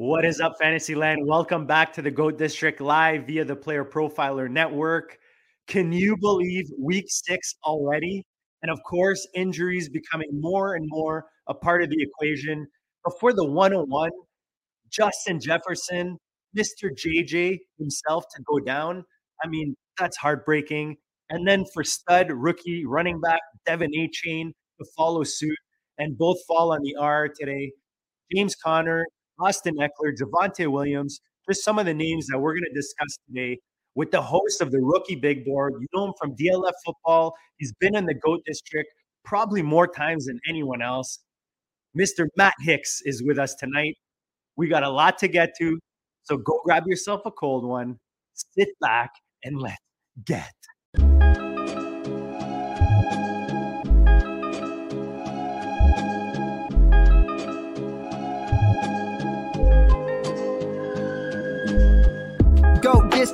What is up, Fantasyland? Welcome back to the GOAT District live via the Player Profiler Network. Can you believe week six already? And of course, injuries becoming more and more a part of the equation. Before the 101, Justin Jefferson, Mr. JJ himself to go down. I mean, that's heartbreaking. And then for stud rookie running back De'Von Achane to follow suit and both fall on the R today. James Conner, Austin Ekeler, Javonte Williams, just some of the names that we're going to discuss today with the host of the Rookie Big Board. You know him from DLF football. He's been in the GOAT district probably more times than anyone else. Mr. Matt Hicks is with us tonight. We got a lot to get to. So go grab yourself a cold one, sit back, and let's get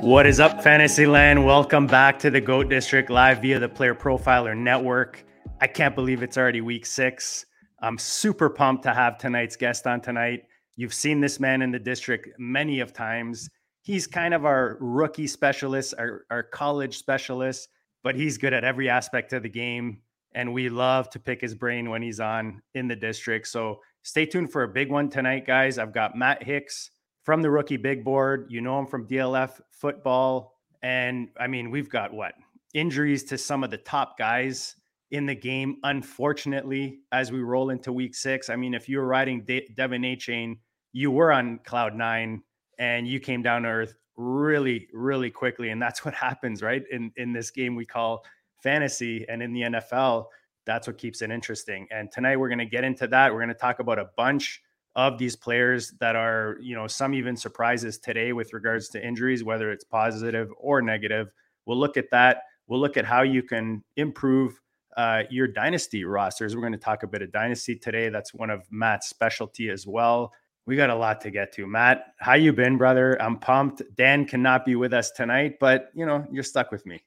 What is up, Fantasyland? Welcome back to the GOAT District live via the Player Profiler Network. I can't believe it's already week six. I'm super pumped to have tonight's guest on tonight. You've seen this man in the district many of times. He's kind of our rookie specialist, our, our college specialist, but he's good at every aspect of the game. And we love to pick his brain when he's on in the district. So stay tuned for a big one tonight, guys. I've got Matt Hicks from the rookie big board. You know him from DLF football. And I mean, we've got what injuries to some of the top guys in the game. Unfortunately, as we roll into week six, I mean, if you were riding De- De'Von Achane, you were on cloud nine and you came down to earth really, really quickly. And that's what happens, right? In in this game we call fantasy and in the NFL, that's what keeps it interesting. And tonight we're going to get into that. We're going to talk about a bunch of these players that are, you know, some even surprises today with regards to injuries, whether it's positive or negative. We'll look at that. We'll look at how you can improve uh, your dynasty rosters. We're going to talk a bit of dynasty today. That's one of Matt's specialty as well. We got a lot to get to. Matt, how you been, brother? I'm pumped. Dan cannot be with us tonight, but you know, you're stuck with me.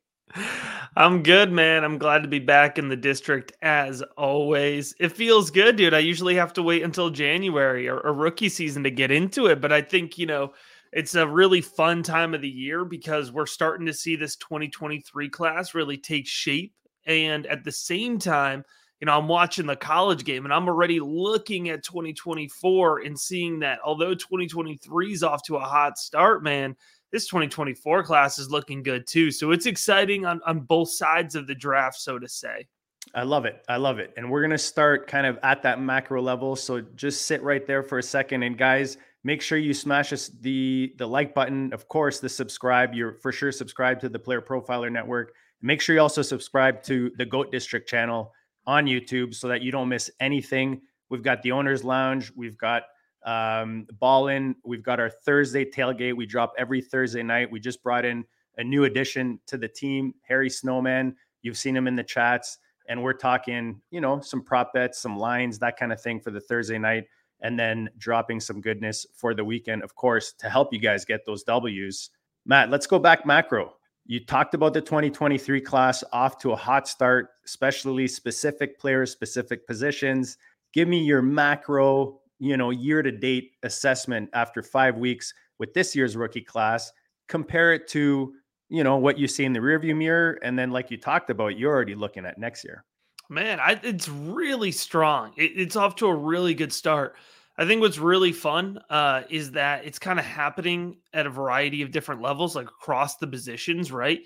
I'm good, man. I'm glad to be back in the district as always. It feels good, dude. I usually have to wait until January or, or rookie season to get into it, but I think, you know, it's a really fun time of the year because we're starting to see this 2023 class really take shape. And at the same time, you know, I'm watching the college game and I'm already looking at 2024 and seeing that although 2023 is off to a hot start, man, this 2024 class is looking good too. So it's exciting on, on both sides of the draft, so to say. I love it. I love it. And we're going to start kind of at that macro level. So just sit right there for a second. And guys, make sure you smash us the the like button. Of course, the subscribe. You're for sure subscribe to the Player Profiler Network. Make sure you also subscribe to the Goat District channel on YouTube so that you don't miss anything. We've got the Owners Lounge. We've got um, ball in. We've got our Thursday tailgate. We drop every Thursday night. We just brought in a new addition to the team, Harry Snowman. You've seen him in the chats, and we're talking, you know, some prop bets, some lines, that kind of thing for the Thursday night, and then dropping some goodness for the weekend, of course, to help you guys get those W's. Matt, let's go back macro. You talked about the 2023 class off to a hot start, especially specific players, specific positions. Give me your macro you know, year to date assessment after five weeks with this year's rookie class, compare it to, you know, what you see in the rearview mirror. And then, like you talked about, you're already looking at next year. Man, I, it's really strong. It, it's off to a really good start. I think what's really fun uh, is that it's kind of happening at a variety of different levels, like across the positions, right?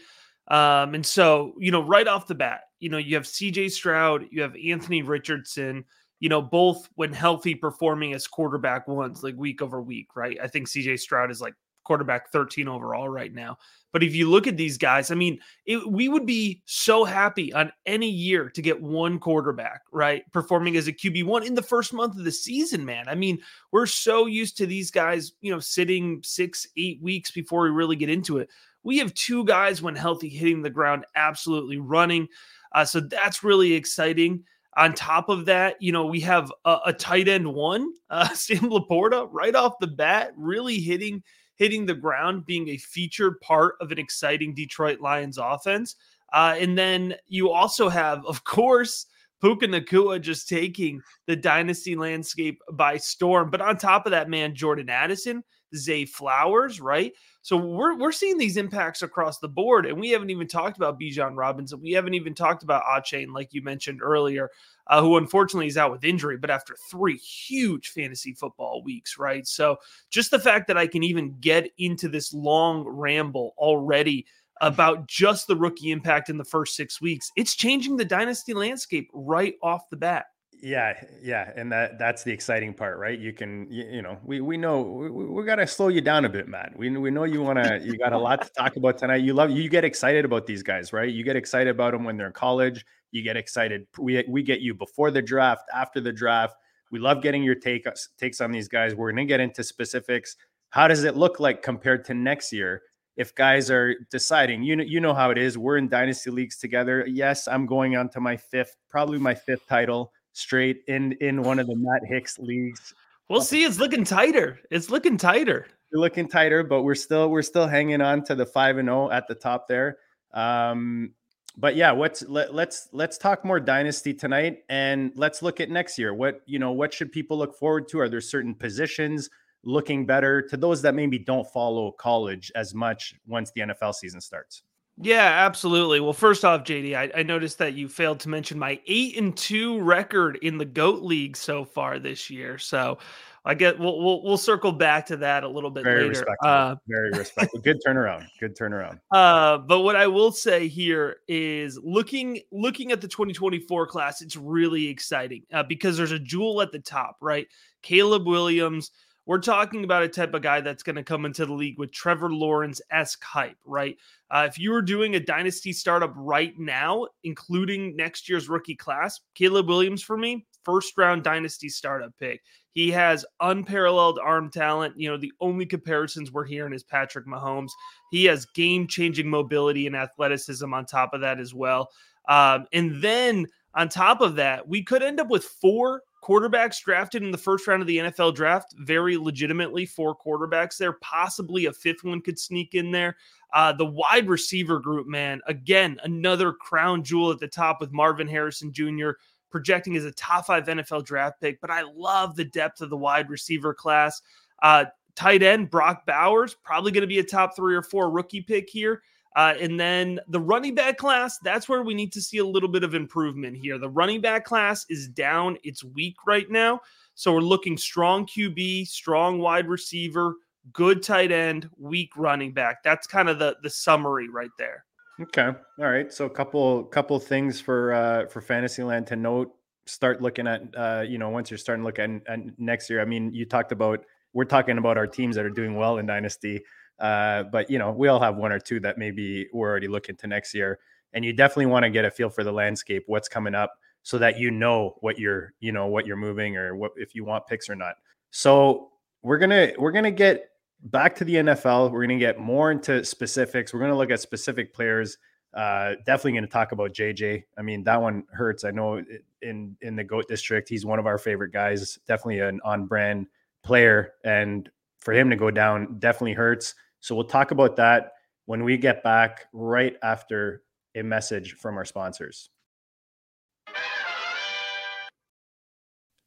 Um, and so, you know, right off the bat, you know, you have CJ Stroud, you have Anthony Richardson, you know, both when healthy performing as quarterback ones, like week over week, right? I think CJ Stroud is like quarterback 13 overall right now. But if you look at these guys, I mean, it, we would be so happy on any year to get one quarterback, right? Performing as a QB1 in the first month of the season, man. I mean, we're so used to these guys, you know, sitting six, eight weeks before we really get into it. We have two guys, when healthy, hitting the ground, absolutely running. Uh, so that's really exciting. On top of that, you know, we have a, a tight end one, uh, Sam LaPorta, right off the bat, really hitting hitting the ground, being a featured part of an exciting Detroit Lions offense. Uh, and then you also have, of course, Puka Nacua just taking the dynasty landscape by storm. But on top of that, man, Jordan Addison, Zay Flowers, right? So we're we're seeing these impacts across the board, and we haven't even talked about Bijan Robinson. We haven't even talked about Achane, like you mentioned earlier, uh, who unfortunately is out with injury, but after three huge fantasy football weeks, right? So just the fact that I can even get into this long ramble already about just the rookie impact in the first six weeks, it's changing the dynasty landscape right off the bat. Yeah, yeah, and that that's the exciting part, right? You can, you, you know, we we know we, we got to slow you down a bit, Matt. We we know you want to. You got a lot to talk about tonight. You love you get excited about these guys, right? You get excited about them when they're in college. You get excited. We we get you before the draft, after the draft. We love getting your take takes on these guys. We're gonna get into specifics. How does it look like compared to next year? If guys are deciding, you know, you know how it is. We're in dynasty leagues together. Yes, I'm going on to my fifth, probably my fifth title straight in in one of the Matt Hicks leagues. We'll see. It's looking tighter. It's looking tighter. We're looking tighter, but we're still we're still hanging on to the five and zero oh at the top there. Um, but yeah, what's let, let's let's talk more dynasty tonight, and let's look at next year. What you know, what should people look forward to? Are there certain positions looking better to those that maybe don't follow college as much once the NFL season starts? Yeah, absolutely. Well, first off, JD, I, I, noticed that you failed to mention my eight and two record in the Goat League so far this year. So I get we'll we'll, we'll circle back to that a little bit Very later. Respectful. Uh, Very respectful. Good turnaround. Good turnaround. Uh, but what I will say here is looking looking at the 2024 class, it's really exciting uh, because there's a jewel at the top, right? Caleb Williams we're talking about a type of guy that's going to come into the league with Trevor Lawrence esque hype, right? Uh, if you were doing a dynasty startup right now, including next year's rookie class, Caleb Williams for me, first round dynasty startup pick. He has unparalleled arm talent. You know, the only comparisons we're hearing is Patrick Mahomes. He has game changing mobility and athleticism on top of that as well. Um, and then on top of that, we could end up with four quarterbacks drafted in the first round of the NFL draft, very legitimately four quarterbacks there. Possibly a fifth one could sneak in there. Uh, the wide receiver group, man, again, another crown jewel at the top with Marvin Harrison Jr. projecting as a top five NFL draft pick. But I love the depth of the wide receiver class. Uh, tight end, Brock Bowers, probably going to be a top three or four rookie pick here. Uh, and then the running back class, that's where we need to see a little bit of improvement here. The running back class is down, it's weak right now. So we're looking strong QB, strong wide receiver, good tight end, weak running back. That's kind of the the summary right there. Okay. All right. So a couple couple things for uh for Fantasyland to note. Start looking at uh, you know, once you're starting to look at, at next year. I mean, you talked about we're talking about our teams that are doing well in Dynasty. Uh, but you know, we all have one or two that maybe we're already looking to next year. And you definitely want to get a feel for the landscape, what's coming up, so that you know what you're, you know, what you're moving or what if you want picks or not. So we're gonna we're gonna get back to the NFL. We're gonna get more into specifics. We're gonna look at specific players. Uh, definitely going to talk about JJ. I mean, that one hurts. I know in in the Goat District, he's one of our favorite guys. Definitely an on brand player, and for him to go down definitely hurts. So we'll talk about that when we get back right after a message from our sponsors.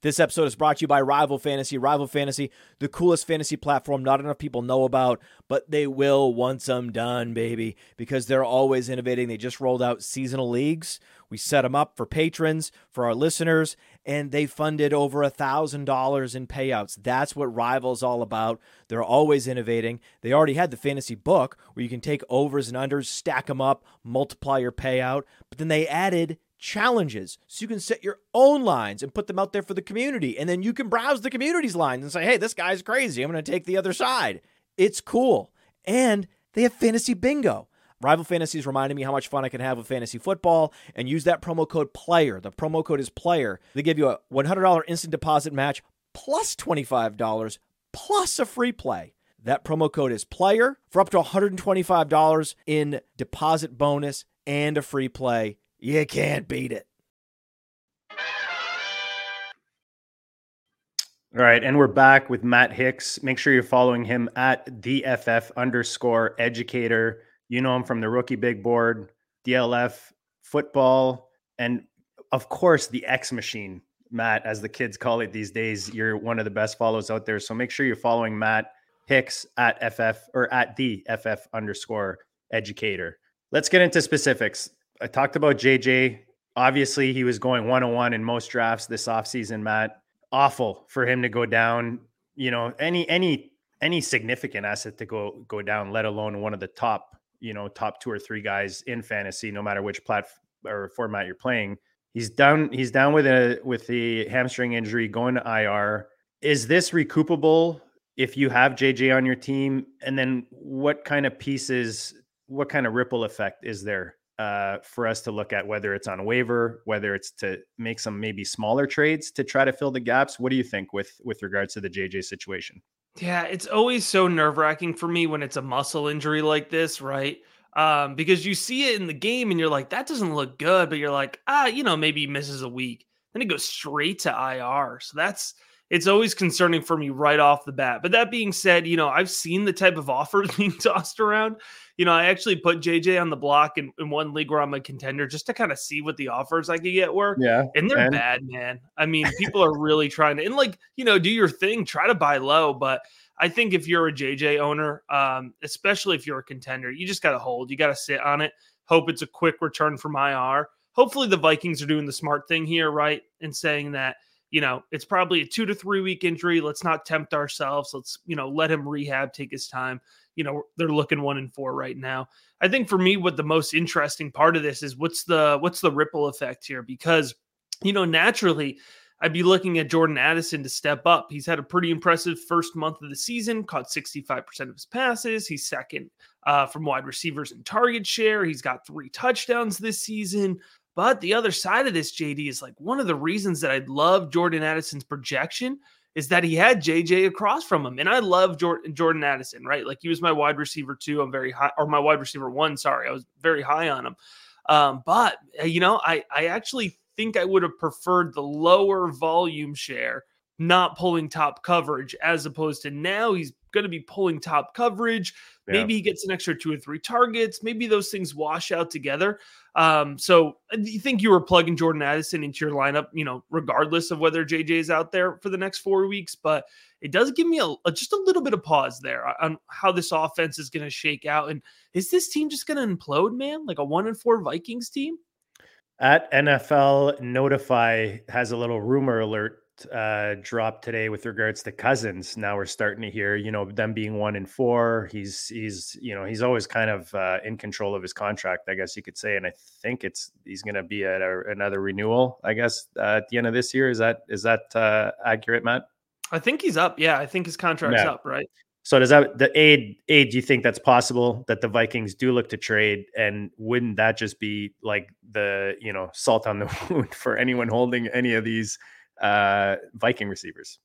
This episode is brought to you by Rival Fantasy. Rival Fantasy, the coolest fantasy platform not enough people know about, but they will once I'm done, baby, because they're always innovating. They just rolled out seasonal leagues. We set them up for patrons, for our listeners, and they funded over a thousand dollars in payouts. That's what Rival's all about. They're always innovating. They already had the fantasy book where you can take overs and unders, stack them up, multiply your payout, but then they added challenges so you can set your own lines and put them out there for the community and then you can browse the community's lines and say hey this guy's crazy i'm going to take the other side it's cool and they have fantasy bingo Rival Fantasy is reminding me how much fun I can have with fantasy football and use that promo code PLAYER. The promo code is PLAYER. They give you a $100 instant deposit match plus $25 plus a free play. That promo code is PLAYER for up to $125 in deposit bonus and a free play. You can't beat it. All right, and we're back with Matt Hicks. Make sure you're following him at the FF underscore educator. You know him from the rookie big board, DLF football, and of course the X machine, Matt, as the kids call it these days. You're one of the best follows out there. So make sure you're following Matt Hicks at FF or at the FF underscore educator. Let's get into specifics. I talked about JJ. Obviously, he was going one on one in most drafts this offseason, Matt. Awful for him to go down. You know, any any any significant asset to go go down, let alone one of the top you know top two or three guys in fantasy, no matter which platform or format you're playing. He's down. He's down with a with the hamstring injury, going to IR. Is this recoupable if you have JJ on your team? And then what kind of pieces, what kind of ripple effect is there uh, for us to look at? Whether it's on waiver, whether it's to make some maybe smaller trades to try to fill the gaps. What do you think with with regards to the JJ situation? Yeah, it's always so nerve wracking for me when it's a muscle injury like this, right? Um, because you see it in the game and you're like, that doesn't look good, but you're like, ah, you know, maybe he misses a week. Then it goes straight to IR. So that's it's always concerning for me right off the bat. But that being said, you know, I've seen the type of offers being tossed around. You know, I actually put JJ on the block in, in one league where I'm a contender just to kind of see what the offers I could get were. Yeah. And they're bad, man. I mean, people are really trying to, and like, you know, do your thing, try to buy low. But I think if you're a JJ owner, um, especially if you're a contender, you just got to hold. You got to sit on it. Hope it's a quick return from IR. Hopefully, the Vikings are doing the smart thing here, right? And saying that, you know, it's probably a two to three week injury. Let's not tempt ourselves. Let's, you know, let him rehab, take his time. You know, they're looking one and four right now. I think for me, what the most interesting part of this is what's the what's the ripple effect here? Because, you know, naturally, I'd be looking at Jordan Addison to step up. He's had a pretty impressive first month of the season, caught 65% of his passes. He's second uh, from wide receivers in target share. He's got three touchdowns this season. But the other side of this, JD, is like one of the reasons that I love Jordan Addison's projection is that he had JJ across from him. And I love Jordan, Addison, right? Like he was my wide receiver two. I'm very high, or my wide receiver one. Sorry. I was very high on him. Um, but, uh, you know, I, I actually think I would have preferred the lower volume share, not pulling top coverage, as opposed to now he's going to be pulling top coverage. Yeah. Maybe he gets an extra two or three targets. Maybe those things wash out together. Um, so uh, you think you were plugging Jordan Addison into your lineup, you know, regardless of whether JJ is out there for the next four weeks, but it does give me a, a just a little bit of pause there on how this offense is going to shake out. And is this team just going to implode, man? Like a one and four Vikings team? At NFL Notify has a little rumor alert uh, drop today with regards to Cousins. Now we're starting to hear, you know, them being one and four. He's he's you know he's always kind of uh, in control of his contract, I guess you could say. And I think it's he's going to be at a, another renewal, I guess, uh, at the end of this year. Is that is that uh, accurate, Matt? I think he's up. Yeah, I think his contract's yeah. up. Right. So does that the aid aid? Do you think that's possible that the Vikings do look to trade, and wouldn't that just be like the you know salt on the wound for anyone holding any of these uh, Viking receivers?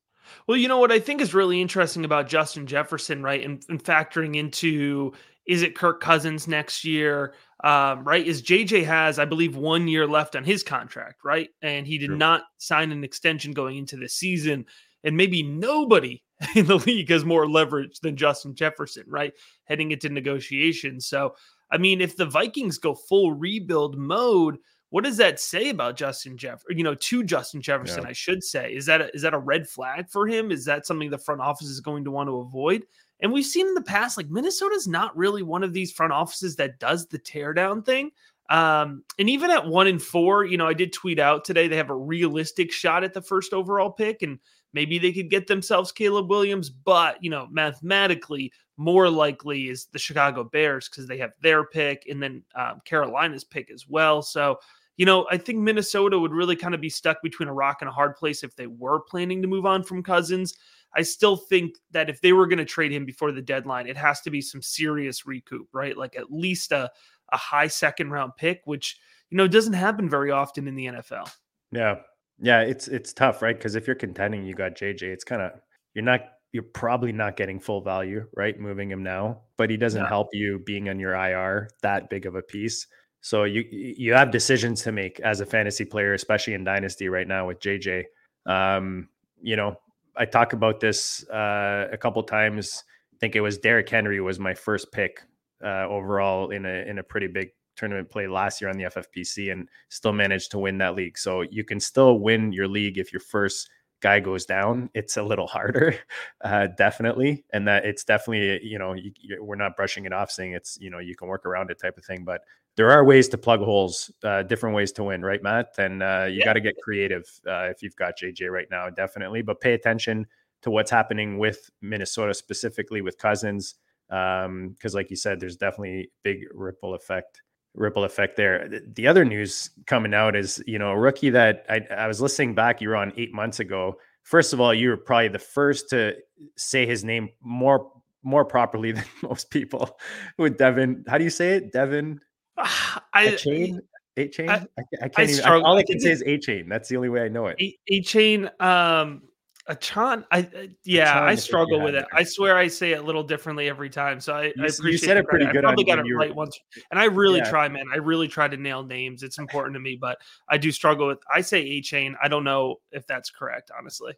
Well, you know what I think is really interesting about Justin Jefferson, right, and, and factoring into is it Kirk Cousins next year, um, right? Is JJ has I believe one year left on his contract, right, and he did True. not sign an extension going into the season, and maybe nobody in the league has more leverage than Justin Jefferson, right? Heading into negotiations. So, I mean, if the Vikings go full rebuild mode, what does that say about Justin Jeff? You know, to Justin Jefferson, yeah. I should say. Is that a, is that a red flag for him? Is that something the front office is going to want to avoid? And we've seen in the past, like Minnesota's not really one of these front offices that does the teardown thing. Um, and even at one and four, you know, I did tweet out today they have a realistic shot at the first overall pick, and maybe they could get themselves Caleb Williams, but you know, mathematically, more likely is the Chicago Bears because they have their pick and then um, Carolina's pick as well. So, you know, I think Minnesota would really kind of be stuck between a rock and a hard place if they were planning to move on from Cousins. I still think that if they were going to trade him before the deadline, it has to be some serious recoup, right? Like at least a, a high second round pick, which, you know, doesn't happen very often in the NFL. Yeah. Yeah. It's, it's tough, right? Because if you're contending, you got JJ, it's kind of, you're not, you're probably not getting full value, right? Moving him now, but he doesn't yeah. help you being on your IR that big of a piece. So you you have decisions to make as a fantasy player, especially in Dynasty right now with JJ. Um, you know, I talk about this uh, a couple times. I think it was Derrick Henry was my first pick uh, overall in a in a pretty big tournament play last year on the FFPC, and still managed to win that league. So you can still win your league if your first guy goes down. It's a little harder, uh, definitely, and that it's definitely you know you, we're not brushing it off, saying it's you know you can work around it type of thing, but there are ways to plug holes, uh, different ways to win, right, Matt? And uh, you yeah. got to get creative uh, if you've got JJ right now, definitely. But pay attention to what's happening with Minnesota, specifically with Cousins, because, um, like you said, there's definitely big ripple effect. Ripple effect there. The other news coming out is, you know, a rookie that I, I was listening back. You were on eight months ago. First of all, you were probably the first to say his name more more properly than most people. With Devin, how do you say it? Devin I a chain, eight chain. I, I, I can't even. Struggle. all I can say is a chain. That's the only way I know it. A chain. Um, a chan. I uh, yeah, I struggle with it. I swear I say it a little differently every time. So I, you, I appreciate. You said it pretty good. I probably got it right once, and I really yeah. try, man. I really try to nail names. It's important to me, but I do struggle with. I say a chain. I don't know if that's correct, honestly.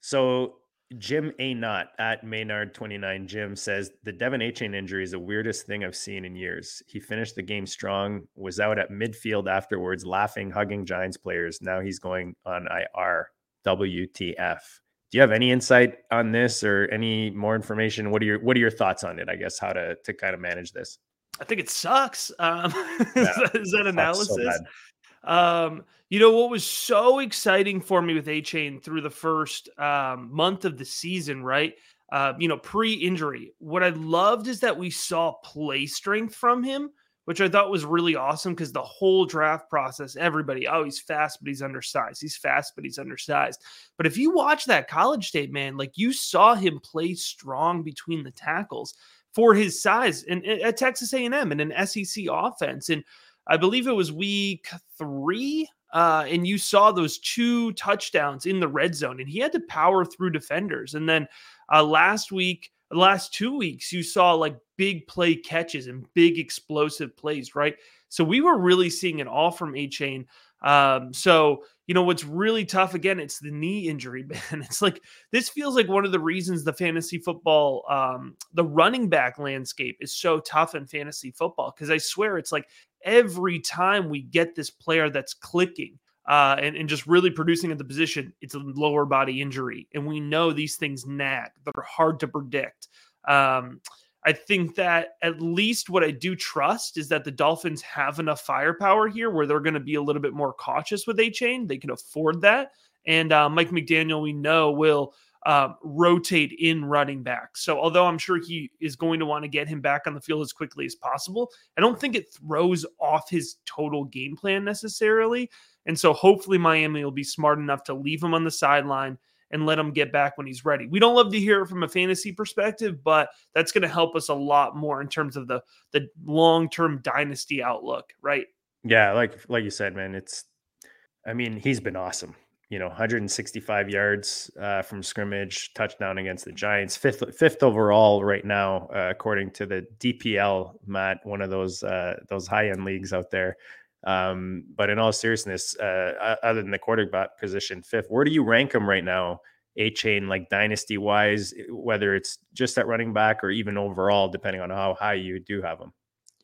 So Jim A. Not at Maynard29 Jim says the Devon Achane injury is the weirdest thing I've seen in years. He finished the game strong, was out at midfield afterwards, laughing, hugging Giants players. Now he's going on IR. WTF. Do you have any insight on this or any more information? What are your what are your thoughts on it? I guess how to to kind of manage this. I think it sucks. Um, yeah, is, that, is that analysis? So um, you know what was so exciting for me with Achane through the first um, month of the season, right? Uh, you know, pre-injury. What I loved is that we saw play strength from him, which I thought was really awesome because the whole draft process, everybody, oh, he's fast, but he's undersized. He's fast, but he's undersized. But if you watch that college state, man, like you saw him play strong between the tackles for his size and at Texas A&M and an SEC offense. And I believe it was week three. Uh, and you saw those two touchdowns in the red zone, and he had to power through defenders. And then uh, last week, last two weeks, you saw like big play catches and big explosive plays, right? So we were really seeing it all from Achane. Um, so you know what's really tough again, it's the knee injury, man. It's like this feels like one of the reasons the fantasy football, um, the running back landscape is so tough in fantasy football. Cause I swear it's like every time we get this player that's clicking uh, and, and just really producing at the position, it's a lower body injury. And we know these things nag, that are hard to predict. Um, I think that at least what I do trust is that the Dolphins have enough firepower here where they're going to be a little bit more cautious with Achane. They can afford that. And uh, Mike McDaniel, we know, will uh, rotate in running back. So although I'm sure he is going to want to get him back on the field as quickly as possible, I don't think it throws off his total game plan necessarily. And so hopefully Miami will be smart enough to leave him on the sideline and let him get back when he's ready. We don't love to hear it from a fantasy perspective, but that's going to help us a lot more in terms of the the long-term dynasty outlook, right? Yeah, like like you said, man, it's I mean, he's been awesome you know 165 yards uh, from scrimmage touchdown against the giants fifth fifth overall right now uh, according to the dpl matt one of those uh, those high end leagues out there. Um, but in all seriousness uh, other than the quarterback position fifth where do you rank him right now Achane like dynasty wise whether it's just at running back or even overall depending on how high you do have him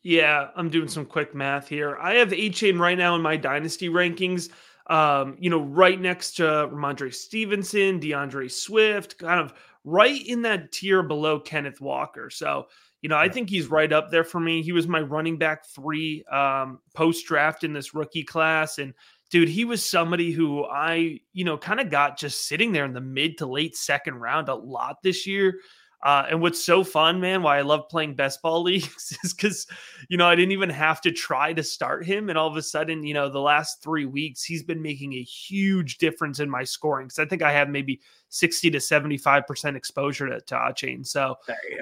yeah i'm doing some quick math here. I have Achane right now in my dynasty rankings um, you know, right next to Rhamondre Stevenson, D'Andre Swift, kind of right in that tier below Kenneth Walker. So, you know, I think he's right up there for me. He was my running back three um, post draft in this rookie class. And dude, he was somebody who I, you know, kind of got just sitting there in the mid to late second round a lot this year. Uh, and what's so fun, man, why I love playing best ball leagues is because, you know, I didn't even have to try to start him. And all of a sudden, you know, the last three weeks, he's been making a huge difference in my scoring. Cause I think I have maybe 60 to 75% exposure to, to Achane. So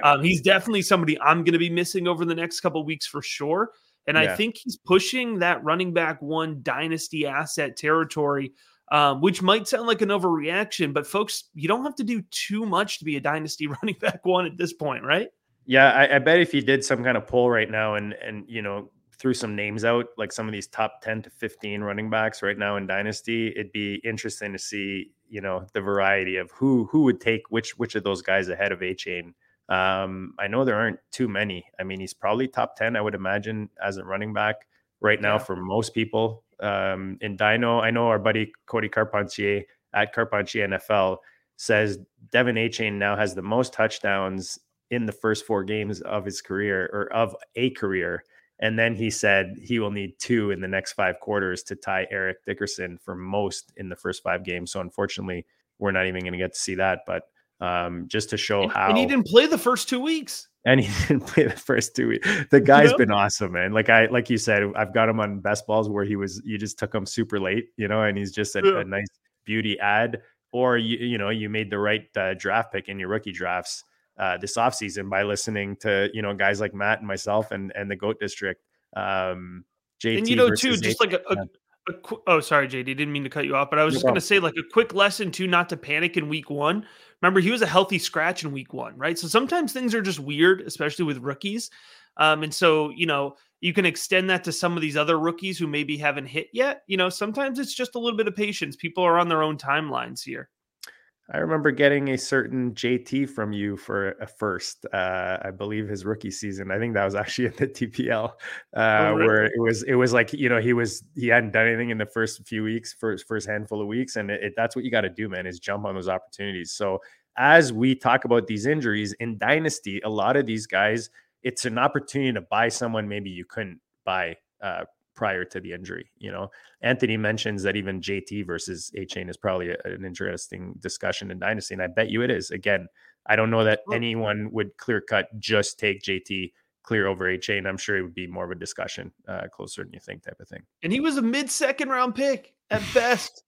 um, he's definitely somebody I'm going to be missing over the next couple weeks for sure. And yeah. I think he's pushing that running back one dynasty asset territory um, which might sound like an overreaction, but folks, you don't have to do too much to be a dynasty running back one at this point, right? Yeah, I, I bet if you did some kind of poll right now and and you know threw some names out, like some of these top ten to fifteen running backs right now in dynasty, it'd be interesting to see you know the variety of who who would take which which of those guys ahead of Achane. Um, I know there aren't too many. I mean, he's probably top ten, I would imagine, as a running back right now yeah. for most people um, in Dino. I know our buddy Cody Carpentier at Carpentier NFL says Devon Achane now has the most touchdowns in the first four games of his career or of a career. And then he said he will need two in the next five quarters to tie Eric Dickerson for most in the first five games. So unfortunately, we're not even going to get to see that. But um, just to show and, how and he didn't play the first two weeks and he didn't play the first two weeks. The guy's yep. been awesome, man. Like I, like you said, I've got him on best balls where he was. You just took him super late, you know, and he's just a, yeah. a nice beauty ad. Or you, you know, you made the right uh, draft pick in your rookie drafts uh, this offseason by listening to you know guys like Matt and myself and and the Goat District. Um, JT and you know too, just like a, a, a qu- oh sorry JD, didn't mean to cut you off, but I was no just going to say like a quick lesson too, not to panic in week one Remember, he was a healthy scratch in week one, right? So sometimes things are just weird, especially with rookies. Um, and so, you know, you can extend that to some of these other rookies who maybe haven't hit yet. You know, sometimes it's just a little bit of patience. People are on their own timelines here. I remember getting a certain JT from you for a first, uh, I believe his rookie season. I think that was actually in the TPL, uh, oh, really? where it was it was like you know he was he hadn't done anything in the first few weeks, first first handful of weeks, and it, it, that's what you got to do, man, is jump on those opportunities. So as we talk about these injuries in Dynasty, a lot of these guys, it's an opportunity to buy someone maybe you couldn't buy uh, prior to the injury. You know, Anthony mentions that even JT versus Achane is probably a, an interesting discussion in Dynasty, and I bet you it is. Again, I don't know that anyone would clear cut just take JT clear over Achane. I'm sure it would be more of a discussion uh, closer than you think type of thing. And he was a mid second round pick at best.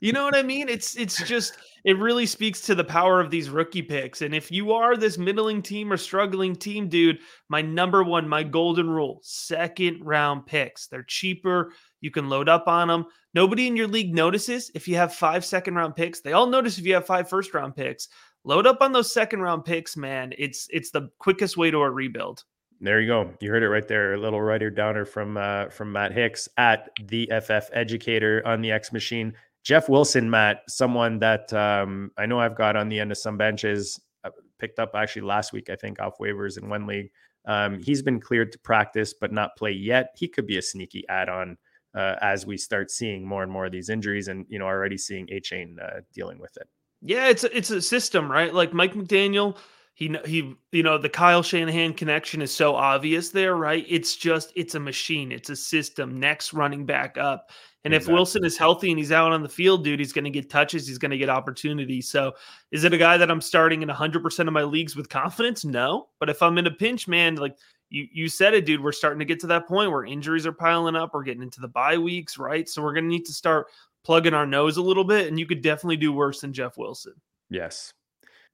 You know what I mean? It's it's just it really speaks to the power of these rookie picks. And if you are this middling team or struggling team, dude, my number one, my golden rule, second round picks. They're cheaper. You can load up on them. Nobody in your league notices if you have five second round picks. They all notice if you have five first round picks. Load up on those second round picks, man. It's it's the quickest way to a rebuild. There you go. You heard it right there. A little writer downer from uh, from Matt Hicks at the FF Educator on the X Machine. Jeff Wilson, Matt, someone that um, I know I've got on the end of some benches, uh, picked up actually last week, I think, off waivers in one league. Um, he's been cleared to practice, but not play yet. He could be a sneaky add-on uh, as we start seeing more and more of these injuries, and you know, already seeing Achane uh, dealing with it. Yeah, it's a, it's a system, right? Like Mike McDaniel, he he, you know, the Kyle Shanahan connection is so obvious there, right? It's just it's a machine, it's a system. Next running back up, and exactly. if Wilson is healthy and he's out on the field, dude, he's going to get touches. He's going to get opportunities. So, is it a guy that I'm starting in 100% of my leagues with confidence? No. But if I'm in a pinch, man, like you, you said it, dude, we're starting to get to that point where injuries are piling up. We're getting into the bye weeks, right? So, we're going to need to start plugging our nose a little bit. And you could definitely do worse than Jeff Wilson. Yes.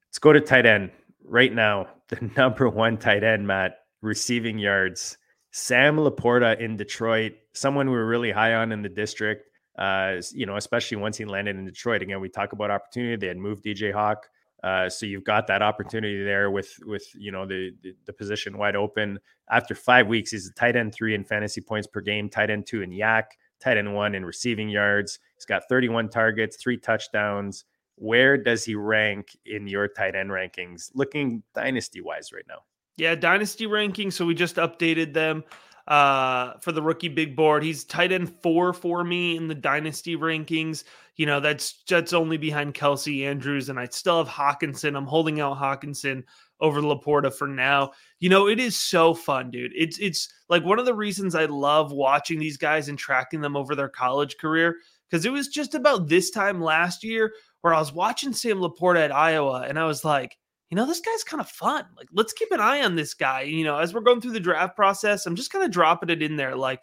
Let's go to tight end right now. The number one tight end, Matt, receiving yards Sam LaPorta in Detroit, someone we were really high on in the district. Uh, you know, especially once he landed in Detroit. Again, we talk about opportunity. They had moved DJ Hawk, uh, so you've got that opportunity there with with you know the, the, the position wide open. After five weeks, he's a tight end three in fantasy points per game, tight end two in YAC, tight end one in receiving yards. He's got 31 targets, three touchdowns. Where does he rank in your tight end rankings, looking dynasty wise right now? Yeah, dynasty ranking. So we just updated them. uh, for the rookie big board. He's tight end four for me in the dynasty rankings. You know, that's that's only behind Kelce Andrews, and I still have Hockenson. I'm holding out Hockenson over Laporta for now. You know, it is so fun, dude. It's it's like one of the reasons I love watching these guys and tracking them over their college career because it was just about this time last year where I was watching Sam Laporta at Iowa and I was like, you know, this guy's kind of fun. Like, let's keep an eye on this guy. You know, as we're going through the draft process, I'm just kind of dropping it in there. Like,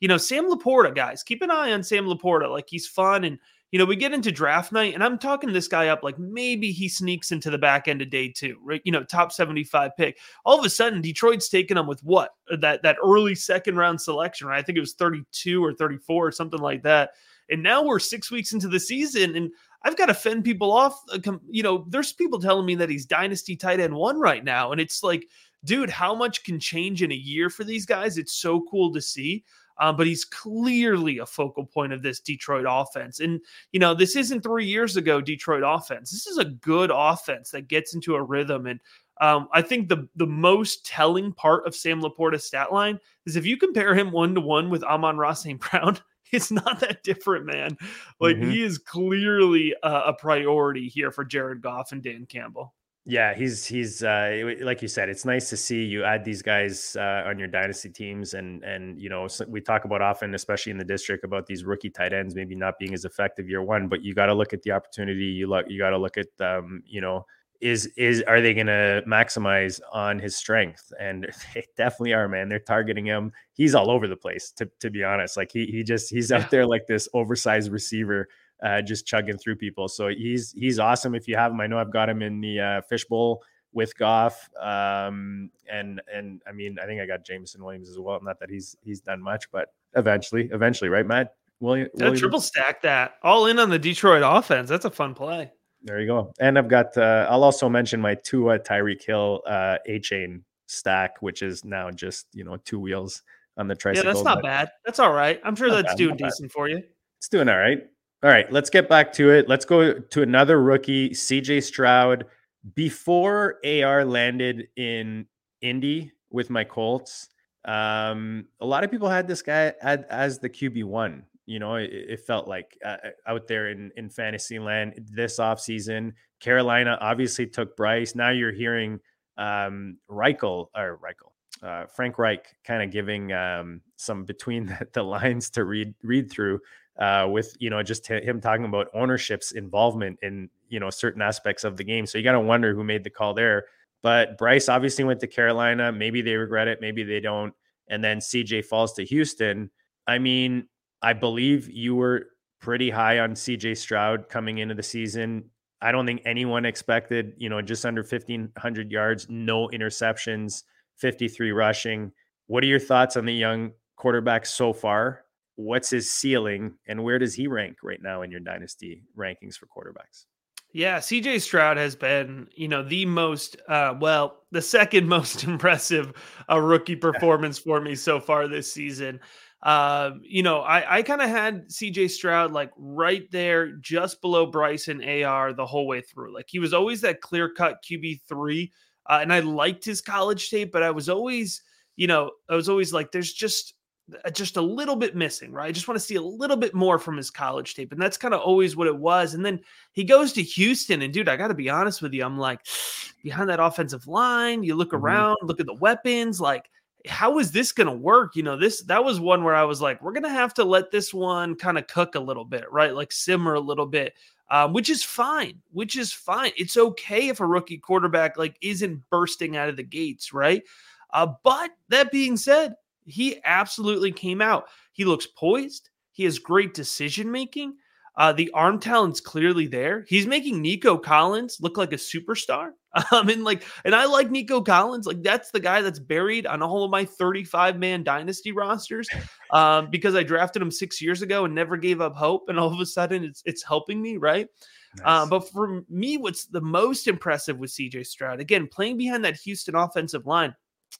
you know, Sam Laporta, guys, keep an eye on Sam Laporta. Like, he's fun. And, you know, we get into draft night and I'm talking this guy up like maybe he sneaks into the back end of day two, right? You know, top 75 pick. All of a sudden, Detroit's taking him with what? That that early second round selection, right? I think it was 32 or 34 or something like that. And now we're six weeks into the season, and I've got to fend people off. Uh, you know, there's people telling me that he's dynasty tight end one right now, and it's like, dude, how much can change in a year for these guys? It's so cool to see. Um, but he's clearly a focal point of this Detroit offense. And, you know, this isn't three years ago Detroit offense. This is a good offense that gets into a rhythm. And um, I think the the most telling part of Sam Laporta's stat line is if you compare him one to one with Amon-Ra St. Brown, it's not that different, man. Like mm-hmm. he is clearly a, a priority here for Jared Goff and Dan Campbell. Yeah, he's he's uh, like you said. It's nice to see you add these guys uh, on your dynasty teams, and and you know we talk about often, especially in the district, about these rookie tight ends maybe not being as effective year one. But you got to look at the opportunity. You look, you got to look at um, you know is is are they going to maximize on his strength and they definitely are man they're targeting him he's all over the place to, to be honest like he he just he's yeah. out there like this oversized receiver uh, just chugging through people so he's he's awesome if you have him i know i've got him in the uh, fishbowl with Goff, um, and and I mean, I think I got Jameson Williams as well. Not that he's he's done much, but eventually, eventually, right, Matt? William, Williams? triple stack that all in on the Detroit offense. That's a fun play. There you go. And I've got, uh, I'll also mention my Tua Tyreek Hill uh, chain stack, which is now just, you know, two wheels on the tricycle. Yeah, that's not bad. That's all right. I'm sure that's bad, doing decent for you. It's doing all right. All right, let's get back to it. Let's go to another rookie, CJ Stroud. Before AR landed in Indy with my Colts, um, a lot of people had this guy as the QB one you know, it, it felt like uh, uh, out there in in fantasy land this offseason. Carolina obviously took Bryce. Now you're hearing um, Reichel or Reichel, uh, Frank Reich, kind of giving um, some between the, lines to read read through. Uh, with you know just him talking about ownership's involvement in you know certain aspects of the game, so you got to wonder who made the call there. But Bryce obviously went to Carolina. Maybe they regret it, maybe they don't. And then CJ falls to Houston. I mean, I believe you were pretty high on CJ Stroud coming into the season. I don't think anyone expected, you know, just under 1500 yards, no interceptions, 53 rushing. What are your thoughts on the young quarterback so far? What's his ceiling and where does he rank right now in your dynasty rankings for quarterbacks? Yeah, CJ Stroud has been, you know, the most, uh, well, the second most impressive uh, rookie performance for me so far this season. Uh, you know, I, I kind of had CJ Stroud like right there, just below Bryson AR the whole way through. Like he was always that clear cut QB three, uh, and I liked his college tape, but I was always, you know, I was always like, there's just uh, just a little bit missing, right? I just want to see a little bit more from his college tape. And that's kind of always what it was. And then he goes to Houston. And dude, I got to be honest with you. I'm like, behind that offensive line, you look mm-hmm. around, look at the weapons, like how is this going to work? You know, this that was one where I was like, we're going to have to let this one kind of cook a little bit, right? Like simmer a little bit, um, which is fine. Which is fine. It's okay if a rookie quarterback like isn't bursting out of the gates, right? Uh, but that being said, he absolutely came out. He looks poised. He has great decision making. Uh, the arm talent's clearly there. He's making Nico Collins look like a superstar. Um, and like, and I like Nico Collins. Like, that's the guy that's buried on all of my 35 man dynasty rosters. Um, because I drafted him six years ago and never gave up hope. And all of a sudden it's it's helping me, right? Nice. Uh, but for me, what's the most impressive with CJ Stroud, again, playing behind that Houston offensive line.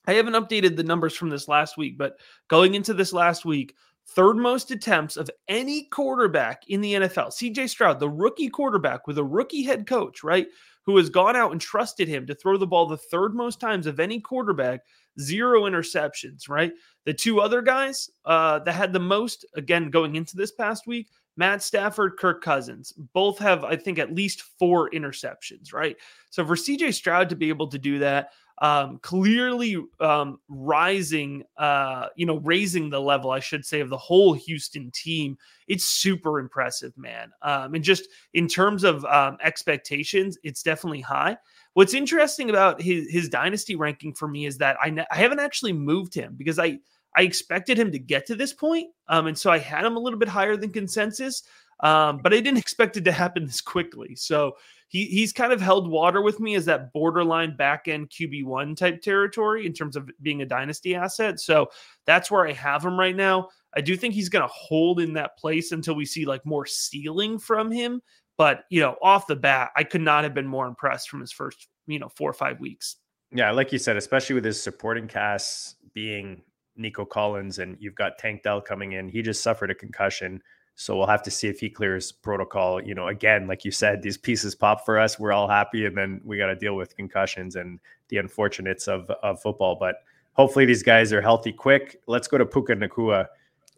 I haven't updated the numbers from this last week, but going into this last week, third most attempts of any quarterback in the NFL. CJ Stroud, the rookie quarterback with a rookie head coach, right? Who has gone out and trusted him to throw the ball the third most times of any quarterback, zero interceptions, right? The two other guys uh, that had the most, again, going into this past week, Matt Stafford, Kirk Cousins, both have, I think, at least four interceptions, right? So for CJ Stroud to be able to do that, um, clearly um, rising, uh, you know, raising the level, I should say, of the whole Houston team. It's super impressive, man. Um, and just in terms of um, expectations, it's definitely high. What's interesting about his his dynasty ranking for me is that I, ne- I haven't actually moved him because I I expected him to get to this point, um, and so I had him a little bit higher than consensus. Um, but I didn't expect it to happen this quickly. So he he's kind of held water with me as that borderline back end QB one type territory in terms of being a dynasty asset. So that's where I have him right now. I do think he's going to hold in that place until we see like more ceiling from him. But you know, off the bat, I could not have been more impressed from his first you know four or five weeks. Yeah, like you said, especially with his supporting cast being Nico Collins and you've got Tank Dell coming in. He just suffered a concussion. So we'll have to see if he clears protocol. You know, again, like you said, these pieces pop for us. We're all happy, and then we got to deal with concussions and the unfortunates of of football. But hopefully, these guys are healthy quick. Let's go to Puka Nacua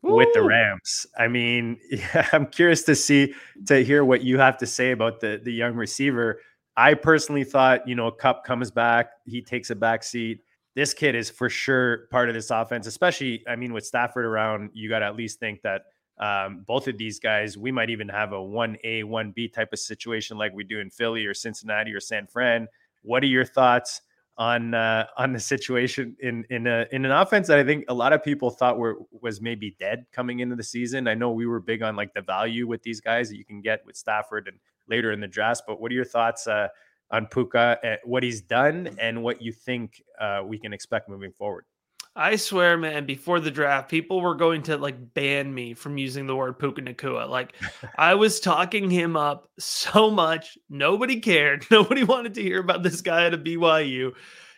with the Rams. I mean, yeah, I'm curious to see to hear what you have to say about the the young receiver. I personally thought, you know, Kupp comes back, he takes a back seat. This kid is for sure part of this offense, especially. I mean, with Stafford around, you got to at least think that um, both of these guys, we might even have a 1A, 1B type of situation like we do in Philly or Cincinnati or San Fran. What are your thoughts on uh, on the situation in in a, in an offense that I think a lot of people thought were was maybe dead coming into the season? I know we were big on like the value with these guys that you can get with Stafford and later in the draft, but what are your thoughts uh, on Puka, uh, what he's done, and what you think uh, we can expect moving forward? I swear, man, before the draft, people were going to like ban me from using the word Puka Nacua. Like I was talking him up so much. Nobody cared. Nobody wanted to hear about this guy at a BYU.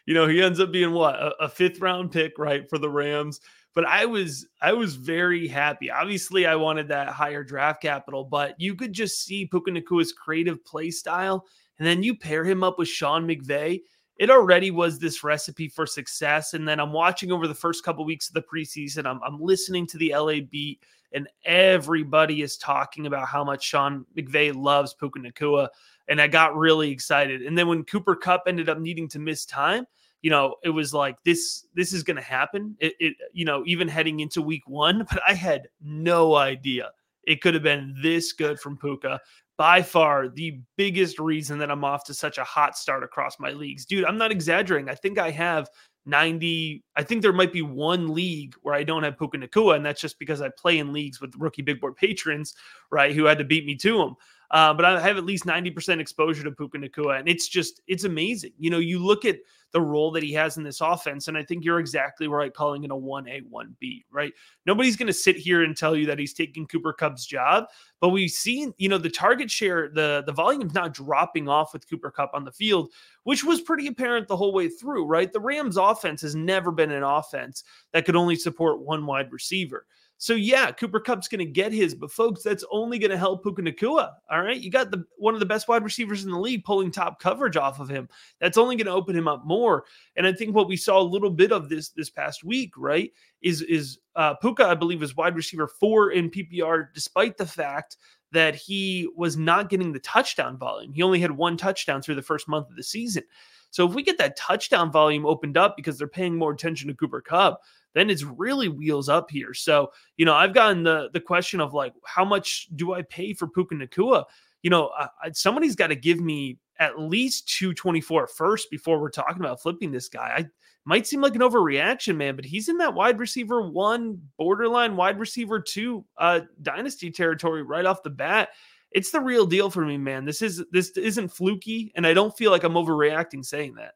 You know, he ends up being what a, a fifth round pick, right, for the Rams. But I was I was very happy. Obviously, I wanted that higher draft capital, but you could just see Puka Nacua's creative play style. And then you pair him up with Sean McVay it already was this recipe for success. And then I'm watching over the first couple of weeks of the preseason. I'm, I'm listening to the LA beat, and everybody is talking about how much Sean McVay loves Puka Nacua. And I got really excited. And then when Cooper Kupp ended up needing to miss time, you know, it was like this this is going to happen. It, it, you know, even heading into week one, but I had no idea it could have been this good from Puka by far the biggest reason that I'm off to such a hot start across my leagues. Dude, I'm not exaggerating. I think I have 90. I think there might be one league where I don't have Puka Nacua, and that's just because I play in leagues with rookie big board patrons, right, who had to beat me to him. Uh, but I have at least 90% exposure to Puka Nacua, and it's just, it's amazing. You know, you look at the role that he has in this offense. And I think you're exactly right calling it a 1A, 1B, right? Nobody's going to sit here and tell you that he's taking Cooper Kupp's job, but we've seen, you know, the target share, the, the volume's not dropping off with Cooper Kupp on the field, which was pretty apparent the whole way through, right? The Rams offense has never been an offense that could only support one wide receiver. So yeah, Cooper Kupp's going to get his, but folks, that's only going to help Puka Nacua. All right, you got the one of the best wide receivers in the league pulling top coverage off of him. That's only going to open him up more. And I think what we saw a little bit of this this past week, right, is is uh, Puka, I believe, is wide receiver four in PPR, despite the fact that he was not getting the touchdown volume. He only had one touchdown through the first month of the season. So if we get that touchdown volume opened up because they're paying more attention to Cooper Kupp, then it's really wheels up here. So, you know, I've gotten the the question of like, how much do I pay for Puka Nacua? You know, I, somebody's got to give me at least 224 first before we're talking about flipping this guy. I might seem like an overreaction, man, but he's in that wide receiver one, borderline wide receiver two uh dynasty territory right off the bat. It's the real deal for me, man. This is this isn't fluky, and I don't feel like I'm overreacting saying that.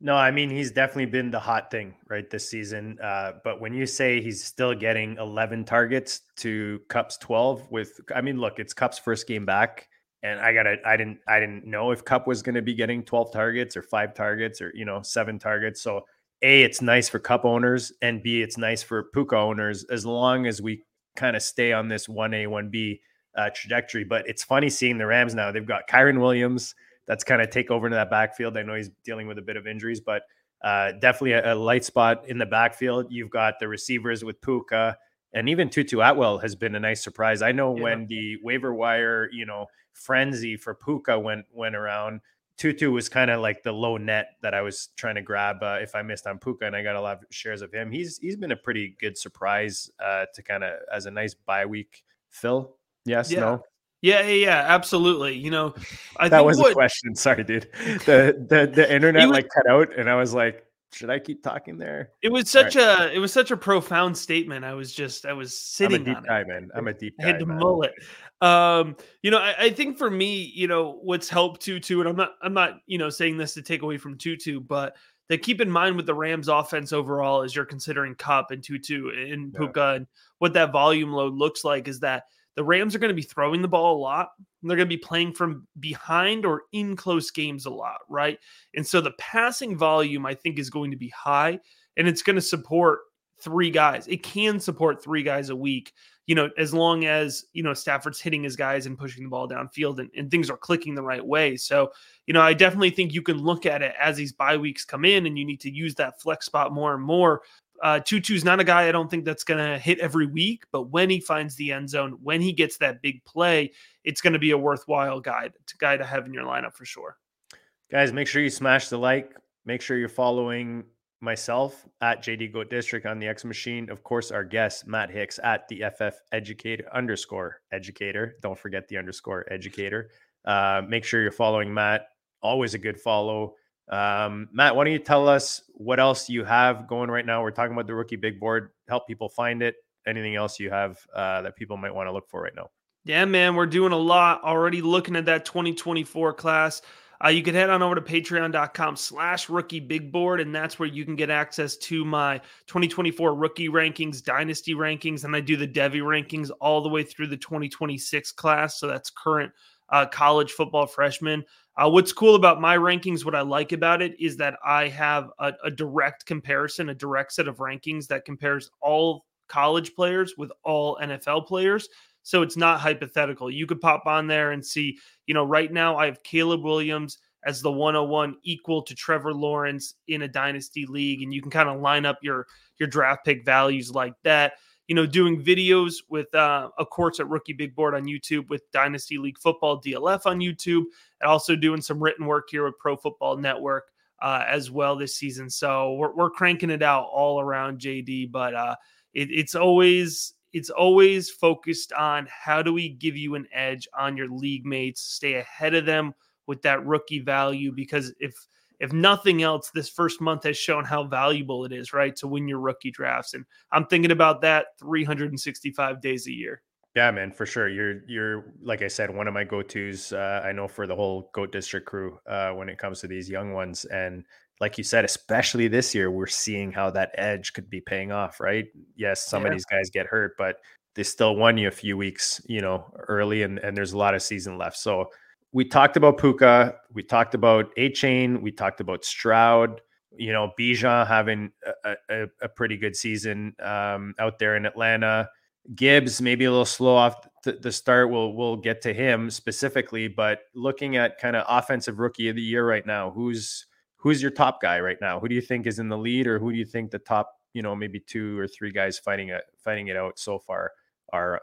No, I mean he's definitely been the hot thing right this season. Uh, but when you say he's still getting 11 targets to Kupp's 12, with I mean, look, it's Kupp's first game back, and I gotta, I didn't, I didn't know if Kupp was going to be getting 12 targets or five targets or you know seven targets. So a, it's nice for Kupp owners, and b, it's nice for Puka owners as long as we kind of stay on this one A one B uh, trajectory. But it's funny seeing the Rams now. They've got Kyren Williams that's kind of take over into that backfield. I know he's dealing with a bit of injuries, but uh, definitely a, a, light spot in the backfield. You've got the receivers with Puka, and even Tutu Atwell has been a nice surprise. I know yeah. when the waiver wire, you know, frenzy for Puka went went around. Tutu was kind of like the low net that I was trying to grab uh, if I missed on Puka, and I got a lot of shares of him. He's he's been a pretty good surprise uh, to kind of as a nice bye week fill. Yes, yeah. no. Yeah, yeah, yeah, absolutely. You know, I that was what, a question. Sorry, dude. The the the internet was, like cut out, and I was like, should I keep talking there? It was such right. a it was such a profound statement. I was just I was sitting I'm a deep it. man. I'm a deep. I had to man. mull it. Um, you know, I, I, think for me, you know, what's helped Tutu, and I'm not I'm not, you know, saying this to take away from Tutu, but that keep in mind with the Rams offense overall as you're considering Kupp and Tutu and Puka yeah. and what that volume load looks like is that the Rams are going to be throwing the ball a lot. and they're going to be playing from behind or in close games a lot, right? And so the passing volume, I think, is going to be high and it's going to support three guys. It can support three guys a week, you know, as long as, you know, Stafford's hitting his guys and pushing the ball downfield and, and things are clicking the right way. So, you know, I definitely think you can look at it as these bye weeks come in and you need to use that flex spot more and more uh, Tutu's not a guy I don't think that's going to hit every week, but when he finds the end zone, when he gets that big play, it's going to be a worthwhile guy guy to have in your lineup for sure. Guys, make sure you smash the like. Make sure you're following myself at JD Goat District on the X Machine. Of course, our guest Matt Hicks at the FF Educator underscore Educator. Don't forget the underscore Educator. Uh, make sure you're following Matt. Always a good follow. Um, Matt, why don't you tell us what else you have going right now? We're talking about the rookie big board. Help people find it. Anything else you have uh, that people might want to look for right now? Yeah, man, we're doing a lot already. Looking at that 2024 class. Uh, you can head on over to patreon.com slash rookie big board, and that's where you can get access to my 2024 rookie rankings, dynasty rankings, and I do the devy rankings all the way through the 2026 class. So that's current uh, college football freshmen. Uh, what's cool about my rankings, what I like about it, is that I have a, a, direct comparison, a direct set of rankings that compares all college players with all NFL players. So it's not hypothetical. You could pop on there and see, you know, right now I have Caleb Williams as the 101 equal to Trevor Lawrence in a dynasty league. And you can kind of line up your your draft pick values like that you know, doing videos with, uh, of course, at Rookie Big Board on YouTube with Dynasty League Football DLF on YouTube, and also doing some written work here with Pro Football Network uh, as well this season. So we're, we're cranking it out all around JD, but uh, it, it's always it's always focused on how do we give you an edge on your league mates, stay ahead of them with that rookie value because if if nothing else, this first month has shown how valuable it is, right, to win your rookie drafts. And I'm thinking about that 365 days a year. Yeah, man, for sure. You're you're like I said, one of my go-tos. Uh, I know for the whole Goat District crew uh, when it comes to these young ones, and like you said, especially this year, we're seeing how that edge could be paying off. Right? Yes, some yeah. of these guys get hurt, but they still won you a few weeks, you know, early, and and there's a lot of season left. So we talked about Puka, we talked about Achane, we talked about Stroud. You know, Bijan having a, a, a pretty good season um, out there in Atlanta. Gibbs maybe a little slow off the start. We'll we'll get to him specifically, but looking at kind of offensive rookie of the year right now, who's who's your top guy right now? Who do you think is in the lead, or who do you think the top, you know, maybe two or three guys fighting it fighting it out so far are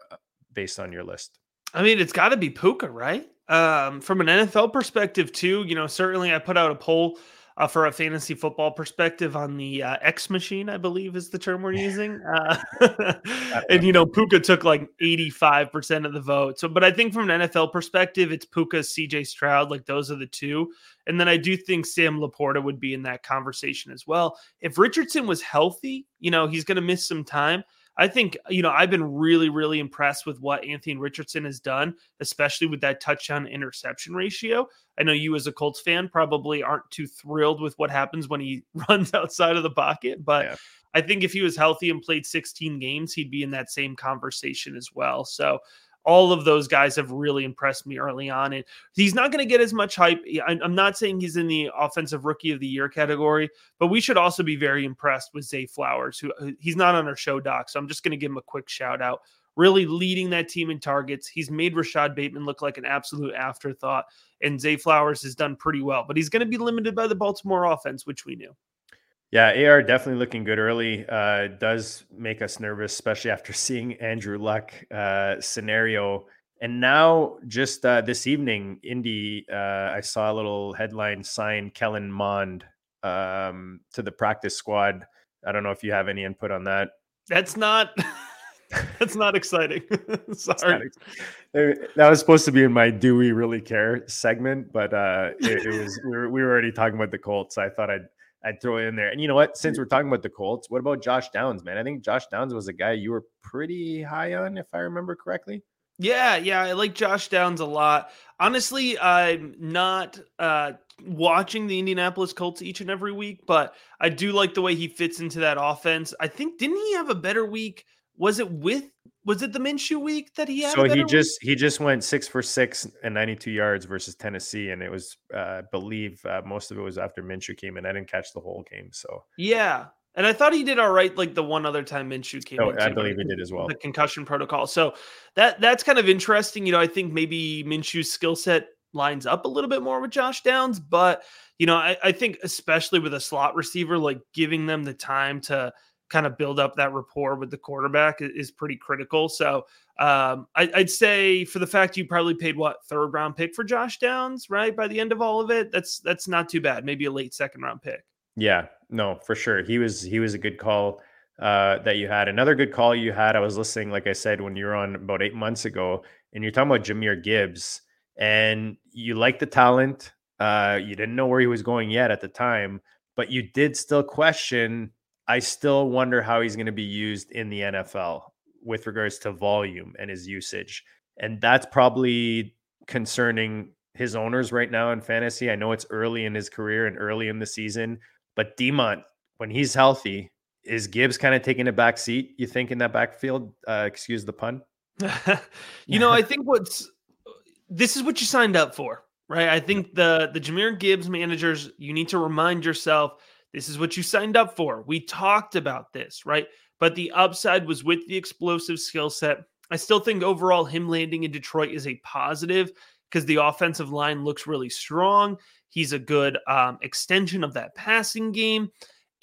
based on your list? I mean, it's got to be Puka, right? Um, from an NFL perspective, too, you know, certainly I put out a poll uh, for a fantasy football perspective on the uh, X machine, I believe is the term we're using. Uh, and, you know, Puka took like 85% of the vote. So, but I think from an NFL perspective, it's Puka, CJ Stroud, like those are the two. And then I do think Sam LaPorta would be in that conversation as well. If Richardson was healthy, you know, he's going to miss some time. I think, you know, I've been really, really impressed with what Anthony Richardson has done, especially with that touchdown interception ratio. I know you, as a Colts fan, probably aren't too thrilled with what happens when he runs outside of the pocket, but yeah. I think if he was healthy and played 16 games, he'd be in that same conversation as well. So all of those guys have really impressed me early on. And he's not going to get as much hype. I'm not saying he's in the offensive rookie of the year category, but we should also be very impressed with Zay Flowers, who uh, he's not on our show doc. So I'm just going to give him a quick shout out really leading that team in targets. He's made Rashod Bateman look like an absolute afterthought, and Zay Flowers has done pretty well, but he's going to be limited by the Baltimore offense, which we knew. Yeah, AR definitely looking good early. Uh, does make us nervous, especially after seeing Andrew Luck uh, scenario. And now, just uh, this evening, Indy, uh, I saw a little headline sign Kellen Mond um, to the practice squad. I don't know if you have any input on that. That's not. That's not exciting. Sorry. Not that was supposed to be in my "Do we really care?" segment, but uh, it, it was we were, we were already talking about the Colts. So I thought I'd I'd throw it in there. And you know what? Since we're talking about the Colts, what about Josh Downs, man? I think Josh Downs was a guy you were pretty high on, if I remember correctly. Yeah, yeah, I like Josh Downs a lot. Honestly, I'm not uh, watching the Indianapolis Colts each and every week, but I do like the way he fits into that offense. I think didn't he have a better week? Was it with was it the Minshew week that he had? So he just week? he just went six for six and 92 yards versus Tennessee, and it was uh, I believe uh, most of it was after Minshew came in. I didn't catch the whole game, so yeah. And I thought he did all right, like the one other time Minshew came. Oh, I believe he did as well. The concussion protocol. So that that's kind of interesting. You know, I think maybe Minshew's skill set lines up a little bit more with Josh Downs, but you know, I, I think especially with a slot receiver, like giving them the time to kind of build up that rapport with the quarterback is pretty critical. So um, I, would say for the fact you probably paid what third round pick for Josh Downs, right? By the end of all of it, that's that's not too bad. Maybe a late second round pick. Yeah, no, for sure. He was he was a good call uh, that you had. Another good call you had. I was listening, like I said, when you were on about eight months ago, and you're talking about Jahmyr Gibbs, and you like the talent. Uh, you didn't know where he was going yet at the time, but you did still question I still wonder how he's going to be used in the NFL with regards to volume and his usage. And that's probably concerning his owners right now in fantasy. I know it's early in his career and early in the season, but Demont, when he's healthy, is Gibbs kind of taking a back seat, you think, in that backfield? Uh, excuse the pun. you know, I think what's this is what you signed up for, right? I think the the Jahmyr Gibbs managers, you need to remind yourself this is what you signed up for. We talked about this, right? But the upside was with the explosive skill set. I still think overall him landing in Detroit is a positive because the offensive line looks really strong. He's a good um, extension of that passing game.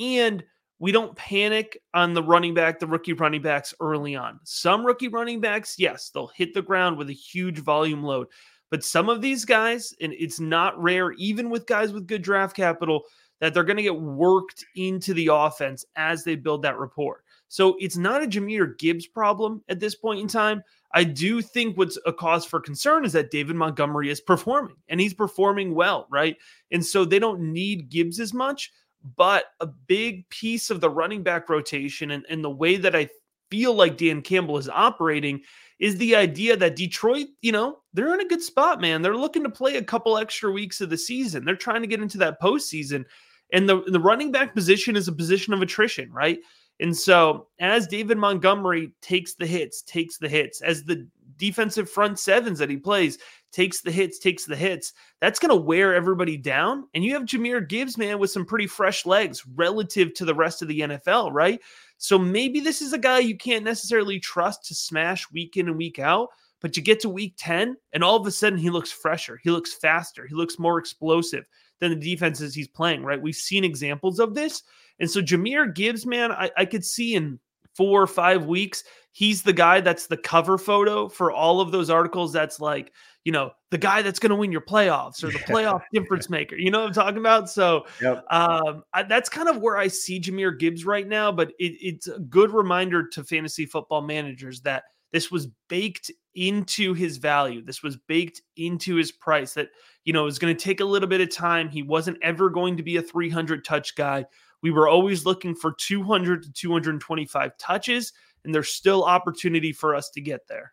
And we don't panic on the running back, the rookie running backs early on. Some rookie running backs, yes, they'll hit the ground with a huge volume load. But some of these guys, and it's not rare, even with guys with good draft capital, that they're going to get worked into the offense as they build that rapport. So it's not a Jahmyr Gibbs problem at this point in time. I do think what's a cause for concern is that David Montgomery is performing and he's performing well, right? And so they don't need Gibbs as much, but a big piece of the running back rotation and, and the way that I feel like Dan Campbell is operating is the idea that Detroit, you know, they're in a good spot, man. They're looking to play a couple extra weeks of the season. They're trying to get into that postseason. And the, the running back position is a position of attrition, right? And so as David Montgomery takes the hits, takes the hits, as the defensive front sevens that he plays takes the hits, takes the hits, that's going to wear everybody down. And you have Jahmyr Gibbs, man, with some pretty fresh legs relative to the rest of the NFL, right? So maybe this is a guy you can't necessarily trust to smash week in and week out. But you get to week 10, and all of a sudden he looks fresher. He looks faster. He looks more explosive than the defenses he's playing, right? We've seen examples of this. And so Jahmyr Gibbs, man, I, I could see in four or five weeks, he's the guy that's the cover photo for all of those articles. That's like, you know, the guy that's going to win your playoffs or the playoff difference maker. You know what I'm talking about? So yep. um, I, that's kind of where I see Jahmyr Gibbs right now. But it, it's a good reminder to fantasy football managers that this was baked into his value. This was baked into his price that, you know, it was going to take a little bit of time. He wasn't ever going to be a 300 touch guy. We were always looking for 200 to 225 touches, and there's still opportunity for us to get there.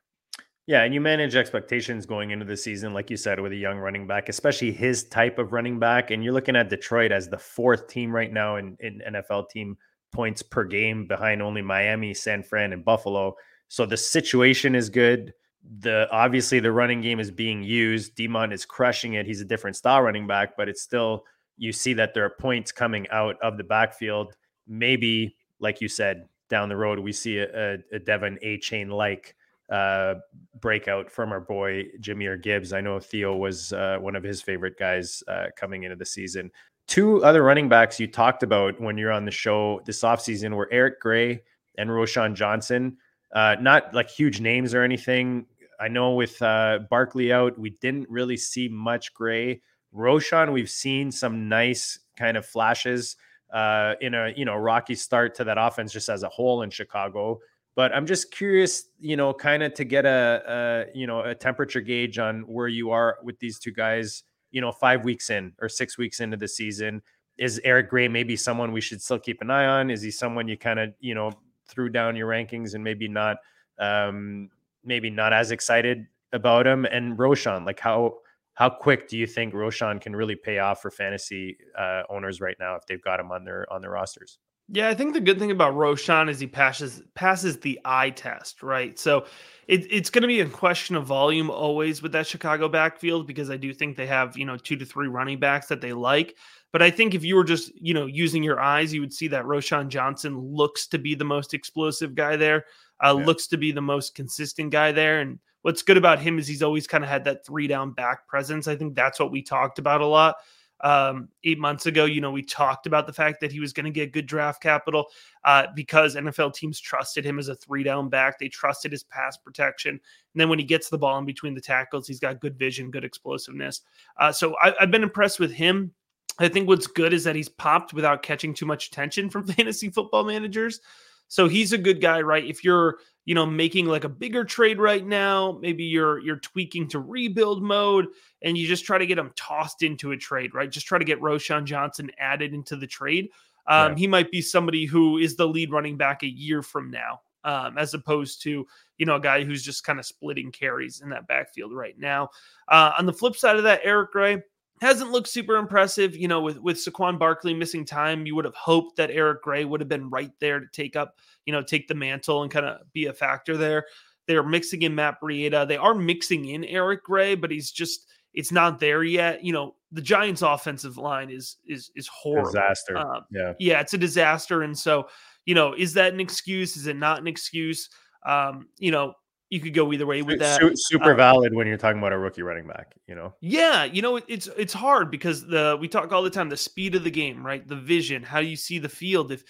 Yeah, and you manage expectations going into the season, like you said, with a young running back, especially his type of running back. And you're looking at Detroit as the fourth team right now in, in NFL team points per game behind only Miami, San Fran, and Buffalo. So the situation is good. The obviously the running game is being used. Demont is crushing it. He's a different style running back, but it's still you see that there are points coming out of the backfield. Maybe, like you said, down the road we see a, a, a De'Von Achane like uh, breakout from our boy Jahmyr Gibbs. I know Theo was uh, one of his favorite guys uh, coming into the season. Two other running backs you talked about when you're on the show this offseason were Eric Gray and Roschon Johnson. Uh, not like huge names or anything. I know with uh, Barkley out, we didn't really see much Gray. Roschon, we've seen some nice kind of flashes uh, in a you know rocky start to that offense just as a whole in Chicago. But I'm just curious, you know, kind of to get a, a you know a temperature gauge on where you are with these two guys. You know, five weeks in or six weeks into the season, is Eric Gray maybe someone we should still keep an eye on? Is he someone you kind of you know threw down your rankings and maybe not um, maybe not as excited about him? And Roschon. like how how quick do you think Roschon can really pay off for fantasy uh, owners right now if they've got him on their on their rosters? Yeah, I think the good thing about Roschon is he passes passes the eye test, right? So it, it's going to be a question of volume always with that Chicago backfield because I do think they have you know two to three running backs that they like. But I think if you were just you know using your eyes, you would see that Roschon Johnson looks to be the most explosive guy there, uh, yeah. looks to be the most consistent guy there, and what's good about him is he's always kind of had that three down back presence. I think that's what we talked about a lot um, eight months ago. You know, we talked about the fact that he was going to get good draft capital uh, because NFL teams trusted him as a three down back. They trusted his pass protection. And then when he gets the ball in between the tackles, he's got good vision, good explosiveness. Uh, so I, I've been impressed with him. I think what's good is that he's popped without catching too much attention from fantasy football managers. So he's a good guy, right? If you're, you know, making like a bigger trade right now, maybe you're you're tweaking to rebuild mode and you just try to get him tossed into a trade, right? Just try to get Roschon Johnson added into the trade. Um, He might be somebody who is the lead running back a year from now, um, as opposed to you know a guy who's just kind of splitting carries in that backfield right now. Uh, on the flip side of that, Eric Gray, hasn't looked super impressive. You know, with with Saquon Barkley missing time, you would have hoped that Eric Gray would have been right there to take up, you know, take the mantle and kind of be a factor there. They're mixing in Matt Breida. They are mixing in Eric Gray, but he's just it's not there yet. You know, the Giants' offensive line is is is horrible. Disaster. Um, yeah, yeah, it's a disaster. And so, you know, is that an excuse? Is it not an excuse? Um, you know, you could go either way with that. Super uh, valid when you're talking about a rookie running back, you know. Yeah, you know it's it's hard because the we talk all the time the speed of the game, right? The vision, how you see the field. If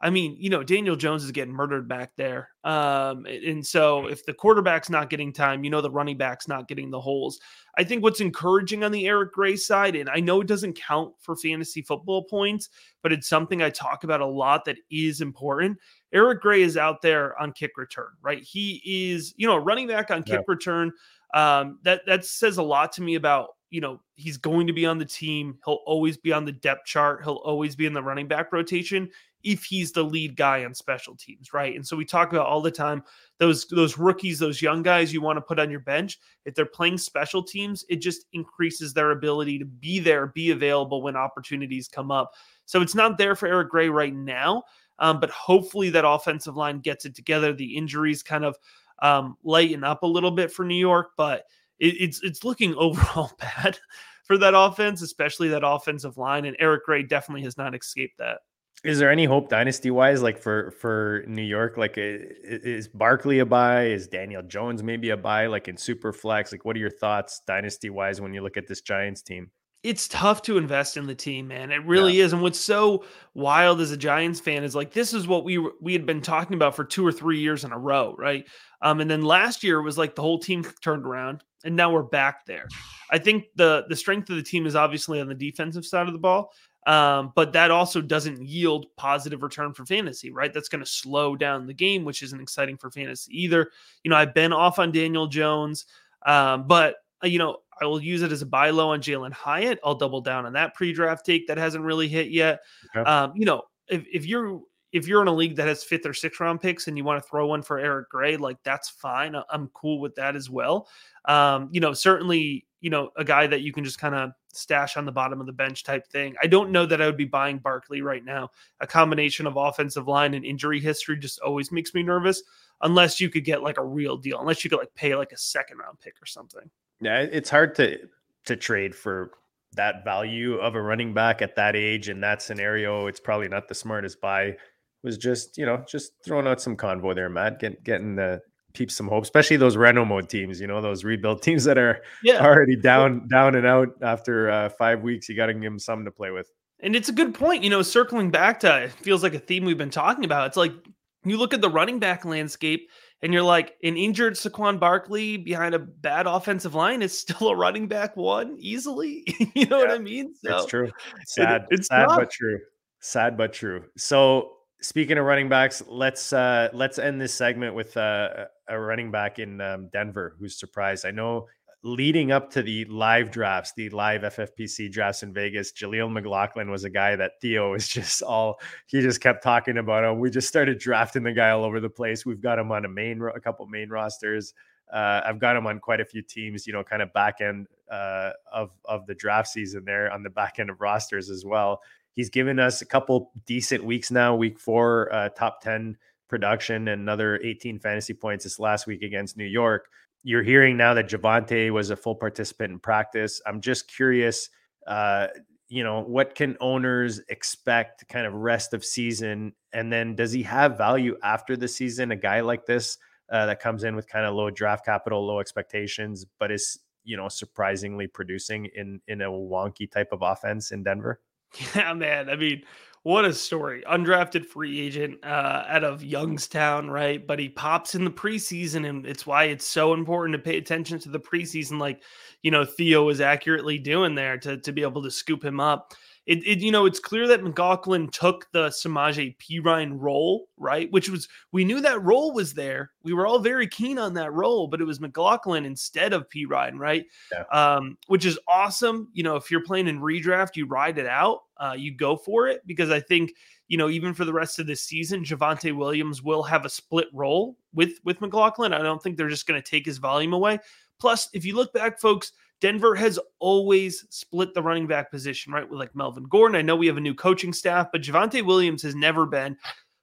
I mean, you know, Daniel Jones is getting murdered back there. Um, and so if the quarterback's not getting time, you know, the running back's not getting the holes. I think what's encouraging on the Eric Gray side, and I know it doesn't count for fantasy football points, but it's something I talk about a lot that is important. Eric Gray is out there on kick return, right? He is, you know, running back on kick yeah. return. Um, that that says a lot to me about you know he's going to be on the team. He'll always be on the depth chart. He'll always be in the running back rotation if he's the lead guy on special teams, right? And so we talk about all the time those those rookies, those young guys you want to put on your bench. If they're playing special teams, it just increases their ability to be there, be available when opportunities come up. So it's not there for Eric Gray right now, um, but hopefully that offensive line gets it together. The injuries kind of um, lighten up a little bit for New York, but it, it's it's looking overall bad for that offense, especially that offensive line. And Eric Gray definitely has not escaped that. Is there any hope dynasty wise, like for for New York? Like, is Barkley a buy? Is Daniel Jones maybe a buy? Like in super flex? Like, what are your thoughts dynasty wise when you look at this Giants team? It's tough to invest in the team, man. It really yeah. is. And what's so wild as a Giants fan is like this is what we we had been talking about for two or three years in a row, right? Um, and then last year was like the whole team turned around, and now we're back there. I think the the strength of the team is obviously on the defensive side of the ball. Um, but that also doesn't yield positive return for fantasy, right? That's going to slow down the game, which isn't exciting for fantasy either. You know, I've been off on Daniel Jones, um, but uh, you know, I will use it as a buy low on Jalin Hyatt. I'll double down on that pre-draft take that hasn't really hit yet. Okay. Um, you know, if, if you're if you're in a league that has fifth or sixth round picks and you want to throw one for Eric Gray, like that's fine. I'm cool with that as well. Um, you know, certainly, you know, a guy that you can just kind of stash on the bottom of the bench type thing. I don't know that I would be buying Barkley right now. A combination of offensive line and injury history just always makes me nervous unless you could get like a real deal, unless you could like pay like a second round pick or something. Yeah, it's hard to to trade for that value of a running back at that age in that scenario. It's probably not the smartest buy. Was just, you know, just throwing out some convo there, Matt, getting getting the peep some hope, especially those Reno mode teams. You know, those rebuild teams that are Yeah. already down down and out after uh, five weeks. You got to give them something to play with. And it's a good point. You know, circling back to it feels like a theme we've been talking about. It's like you look at the running back landscape and you're like, an injured Saquon Barkley behind a bad offensive line is still a running back one easily. you know what I mean? It's true. Sad, it's sad tough. but true. Sad but true. So speaking of running backs, let's uh let's end this segment with uh, a running back in um, Denver who's surprised. I know leading up to the live drafts, the live FFPC drafts in Vegas, Jaleel McLaughlin was a guy that Theo was just all he just kept talking about him. We just started drafting the guy all over the place. We've got him on a main a couple main rosters. Uh, I've got him on quite a few teams, you know, kind of back end uh, of of the draft season there on the back end of rosters as well. He's given us a couple decent weeks now. Week four, uh, top ten production, and another 18 fantasy points this last week against New York. You're hearing now that Javonte was a full participant in practice. I'm just curious, uh, you know, what can owners expect kind of rest of season, and then does he have value after the season? A guy like this uh, that comes in with kind of low draft capital, low expectations, but is you know surprisingly producing in in a wonky type of offense in Denver. Yeah, man. I mean, what a story. Undrafted free agent uh, out of Youngstown, right? But he pops in the preseason, and it's why it's so important to pay attention to the preseason, like, you know, Theo is accurately doing there to, to be able to scoop him up. It, it, you know, it's clear that McLaughlin took the Samaje Perine role, right? Which was, we knew that role was there. We were all very keen on that role, but it was McLaughlin instead of Perine, right? Yeah. Um, which is awesome. You know, if you're playing in redraft, you ride it out, uh, you go for it because I think, you know, even for the rest of this season, Javonte Williams will have a split role with with McLaughlin. I don't think they're just going to take his volume away. Plus, if you look back, folks, Denver has always split the running back position, right? With like Melvin Gordon. I know we have a new coaching staff, but Javonte Williams has never been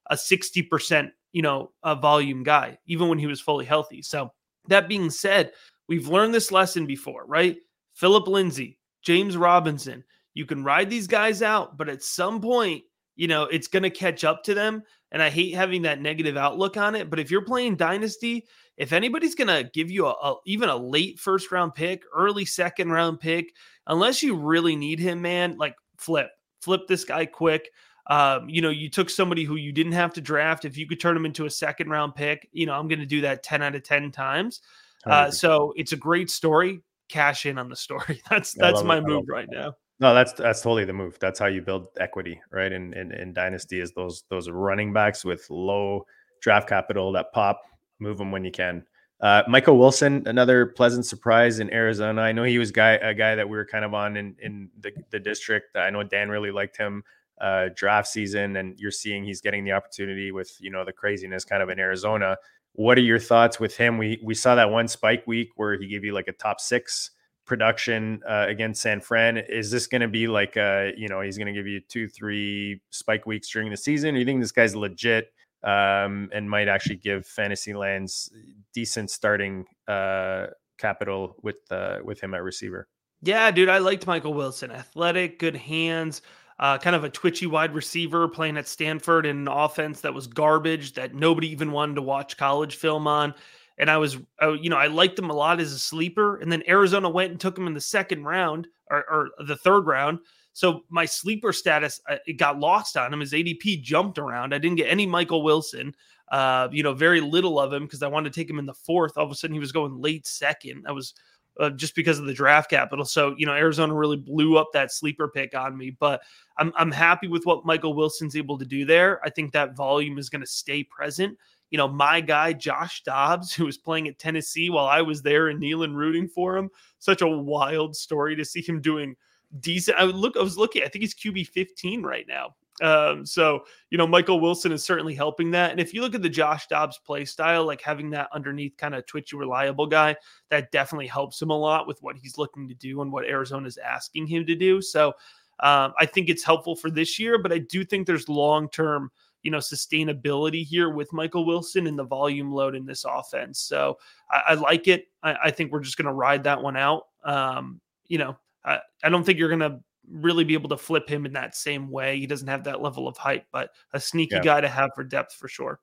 a 60%, you know, a volume guy, even when he was fully healthy. So that being said, we've learned this lesson before, right? Phillip Lindsay, James Robinson, you can ride these guys out, but at some point, you know, it's going to catch up to them. And I hate having that negative outlook on it. But if you're playing Dynasty, if anybody's going to give you a, a, even a late first round pick, early second round pick, unless you really need him, man, like flip, flip this guy quick. Um, you know, you took somebody who you didn't have to draft. If you could turn him into a second round pick, you know, I'm going to do that 10 out of 10 times. Uh, so it's a great story. Cash in on the story. That's that's my it. Move love it. right now. No, that's that's totally the move. That's how you build equity, right? In in, in dynasty is those those running backs with low draft capital that pop, move them when you can. Uh, Michael Wilson, another pleasant surprise in Arizona. I know he was guy a guy that we were kind of on in in the, the district. I know Dan really liked him uh, draft season, and you're seeing he's getting the opportunity with you know the craziness kind of in Arizona. What are your thoughts with him? We we saw that one spike week where he gave you like a top six production uh, against San Fran. Is this going to be like, uh, you know, he's going to give you two, three spike weeks during the season? Or you think this guy's legit um, and might actually give Fantasy Lands decent starting uh, capital with uh, with him at receiver? Yeah, dude, I liked Michael Wilson. Athletic, good hands, uh, kind of a twitchy wide receiver playing at Stanford in an offense that was garbage that nobody even wanted to watch college film on. And I was, you know, I liked him a lot as a sleeper. And then Arizona went and took him in the second round or, or the third round. So my sleeper status uh, it got lost on him. His ADP jumped around. I didn't get any Michael Wilson. Uh, you know, very little of him because I wanted to take him in the fourth. All of a sudden, he was going late second. That was uh, just because of the draft capital. So you know, Arizona really blew up that sleeper pick on me. But I'm I'm happy with what Michael Wilson's able to do there. I think that volume is going to stay present. You know, my guy Josh Dobbs, who was playing at Tennessee while I was there in Neyland rooting for him. Such a wild story to see him doing decent. I look, I was looking, I think he's QB 15 right now. Um, so you know, Michael Wilson is certainly helping that. And if you look at the Josh Dobbs play style, like having that underneath kind of twitchy, reliable guy, that definitely helps him a lot with what he's looking to do and what Arizona is asking him to do. So um, I think it's helpful for this year, but I do think there's long term, you know, sustainability here with Michael Wilson and the volume load in this offense. So I, I like it. I, I, think we're just going to ride that one out. Um, you know, I, I don't think you're going to really be able to flip him in that same way. He doesn't have that level of hype, but a sneaky Yeah. guy to have for depth for sure.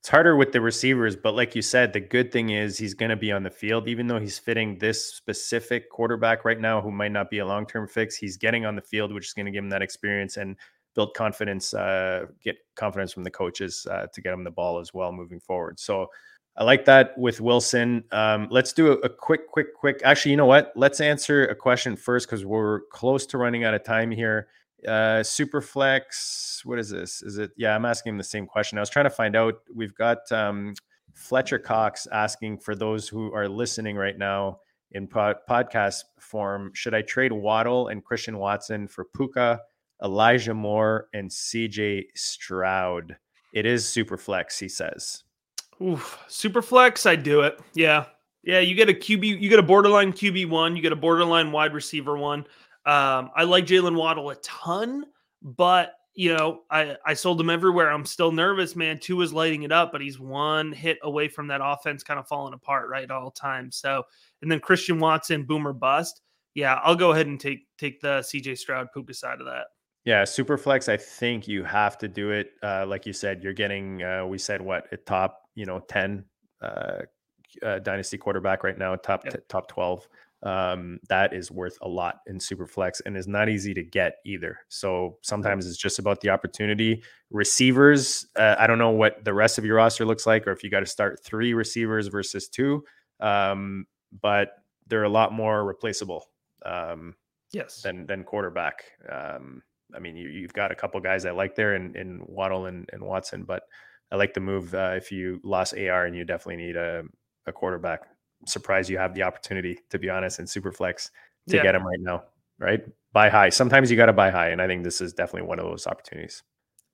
it's harder with the receivers, but like you said, the good thing is he's going to be on the field, even though he's fitting this specific quarterback right now who might not be a long term fix. He's getting on the field, which is going to give him that experience and build confidence, uh, get confidence from the coaches uh, to get him the ball as well moving forward. So I like that with Wilson. Um, let's do a, a, quick, quick, quick. Actually, you know what? Let's answer a question first because we're close to running out of time here. Uh, Superflex, what is this? Is it? Yeah, I'm asking the same question. I was trying to find out. We've got um, Fletcher Cox asking for those who are listening right now in pod- podcast form should I trade Waddle and Christian Watson for Puka, Elijah Moore, and CJ Stroud? It is Superflex, he says. Oof, Superflex, I do it. Yeah. Yeah, you get a QB, you get a borderline QB one, you get a borderline wide receiver one. Um, I like Jalen Waddle a ton, but you know, I, I sold him everywhere. I'm still nervous, man. Tua is lighting it up, but he's one hit away from that offense kind of falling apart right all times. So, and then Christian Watson, boomer bust. Yeah, I'll go ahead and take take the CJ Stroud Puka side of that. Yeah, super flex. I think you have to do it. Uh, like you said, you're getting. Uh, we said what a top, you know, ten uh, uh dynasty quarterback right now, top yep. t- top twelve um, that is worth a lot in Superflex and is not easy to get either. So sometimes it's just about the opportunity. Receivers, uh, I don't know what the rest of your roster looks like, or if you got to start three receivers versus two, um, but they're a lot more replaceable. Um, yes, than than quarterback. Um, I mean, you, have got a couple guys I like there in, in Waddle and, and Watson, but I like the move uh, if you lost AR and you definitely need a, a quarterback surprised you have the opportunity, to be honest, in Superflex to yeah. get him right now. Right, buy high. Sometimes you got to buy high, and I think this is definitely one of those opportunities.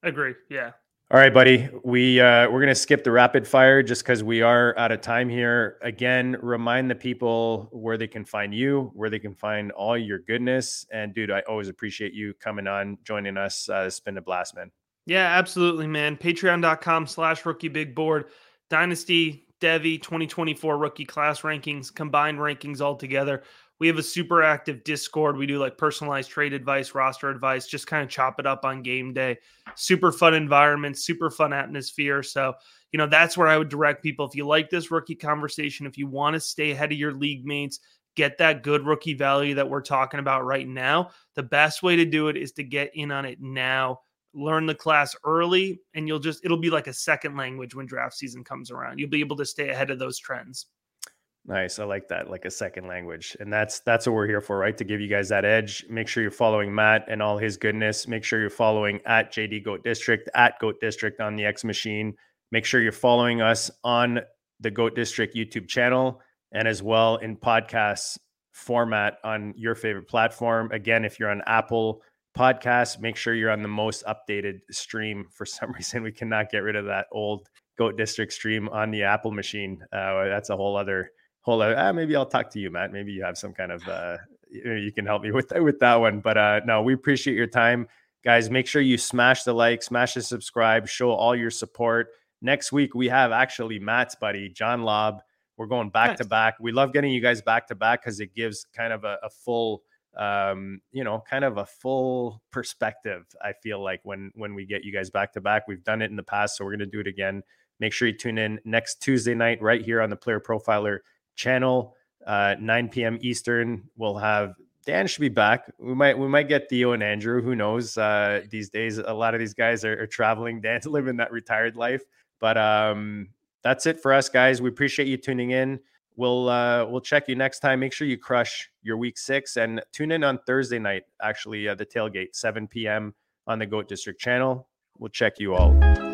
Agree. Yeah. All right, buddy. We uh, we're gonna skip the rapid fire just because we are out of time here. Again, remind the people where they can find you, where they can find all your goodness. And dude, I always appreciate you coming on, joining us. Uh, it's been a blast, man. Yeah, absolutely, man. Patreon.com slash rookie big board. Dynasty Devy 2024 rookie class rankings, combined rankings all together. We have a super active Discord. We do like personalized trade advice, roster advice, just kind of chop it up on game day. Super fun environment, super fun atmosphere. So, you know, that's where I would direct people. If you like this rookie conversation, if you want to stay ahead of your league mates, get that good rookie value that we're talking about right now, the best way to do it is to get in on it now learn the class early and you'll just it'll be like a second language when draft season comes around. You'll be able to stay ahead of those trends. Nice i like that like a second language and that's that's what we're here for right? To give you guys that edge. Make sure you're following matt and all his goodness. Make sure you're following at jd goat district at goat district on the x machine. Make sure you're following us on the goat district youtube channel and as well in podcast format on your favorite platform. Again if you're on apple podcast. Make sure you're on the most updated stream. For some reason, we cannot get rid of that old Goat District stream on the Apple machine. Uh, that's a whole other whole other. Uh, maybe I'll talk to you, Matt. Maybe you have some kind of uh, you can help me with with that one. But uh, no, we appreciate your time, guys. Make sure you smash the like, smash the subscribe, show all your support. Next week we have actually Matt's buddy John Lobb. We're going back nice. to back. We love getting you guys back to back because it gives kind of a, a full um, you know, kind of a full perspective. I feel like when when we get you guys back to back, we've done it in the past, so we're gonna do it again. Make sure you tune in next Tuesday night right here on the Player Profiler channel, uh, 9 p.m. Eastern. We'll have Dan should be back. We might we might get Theo and Andrew. Who knows? Uh, these days, a lot of these guys are, are traveling. Dan's living that retired life. But um, that's it for us, guys. We appreciate you tuning in. We'll uh, we'll check you next time. Make sure you crush your week six and tune in on Thursday night. Actually, uh, the tailgate, 7 p.m. on the Goat District channel. We'll check you all.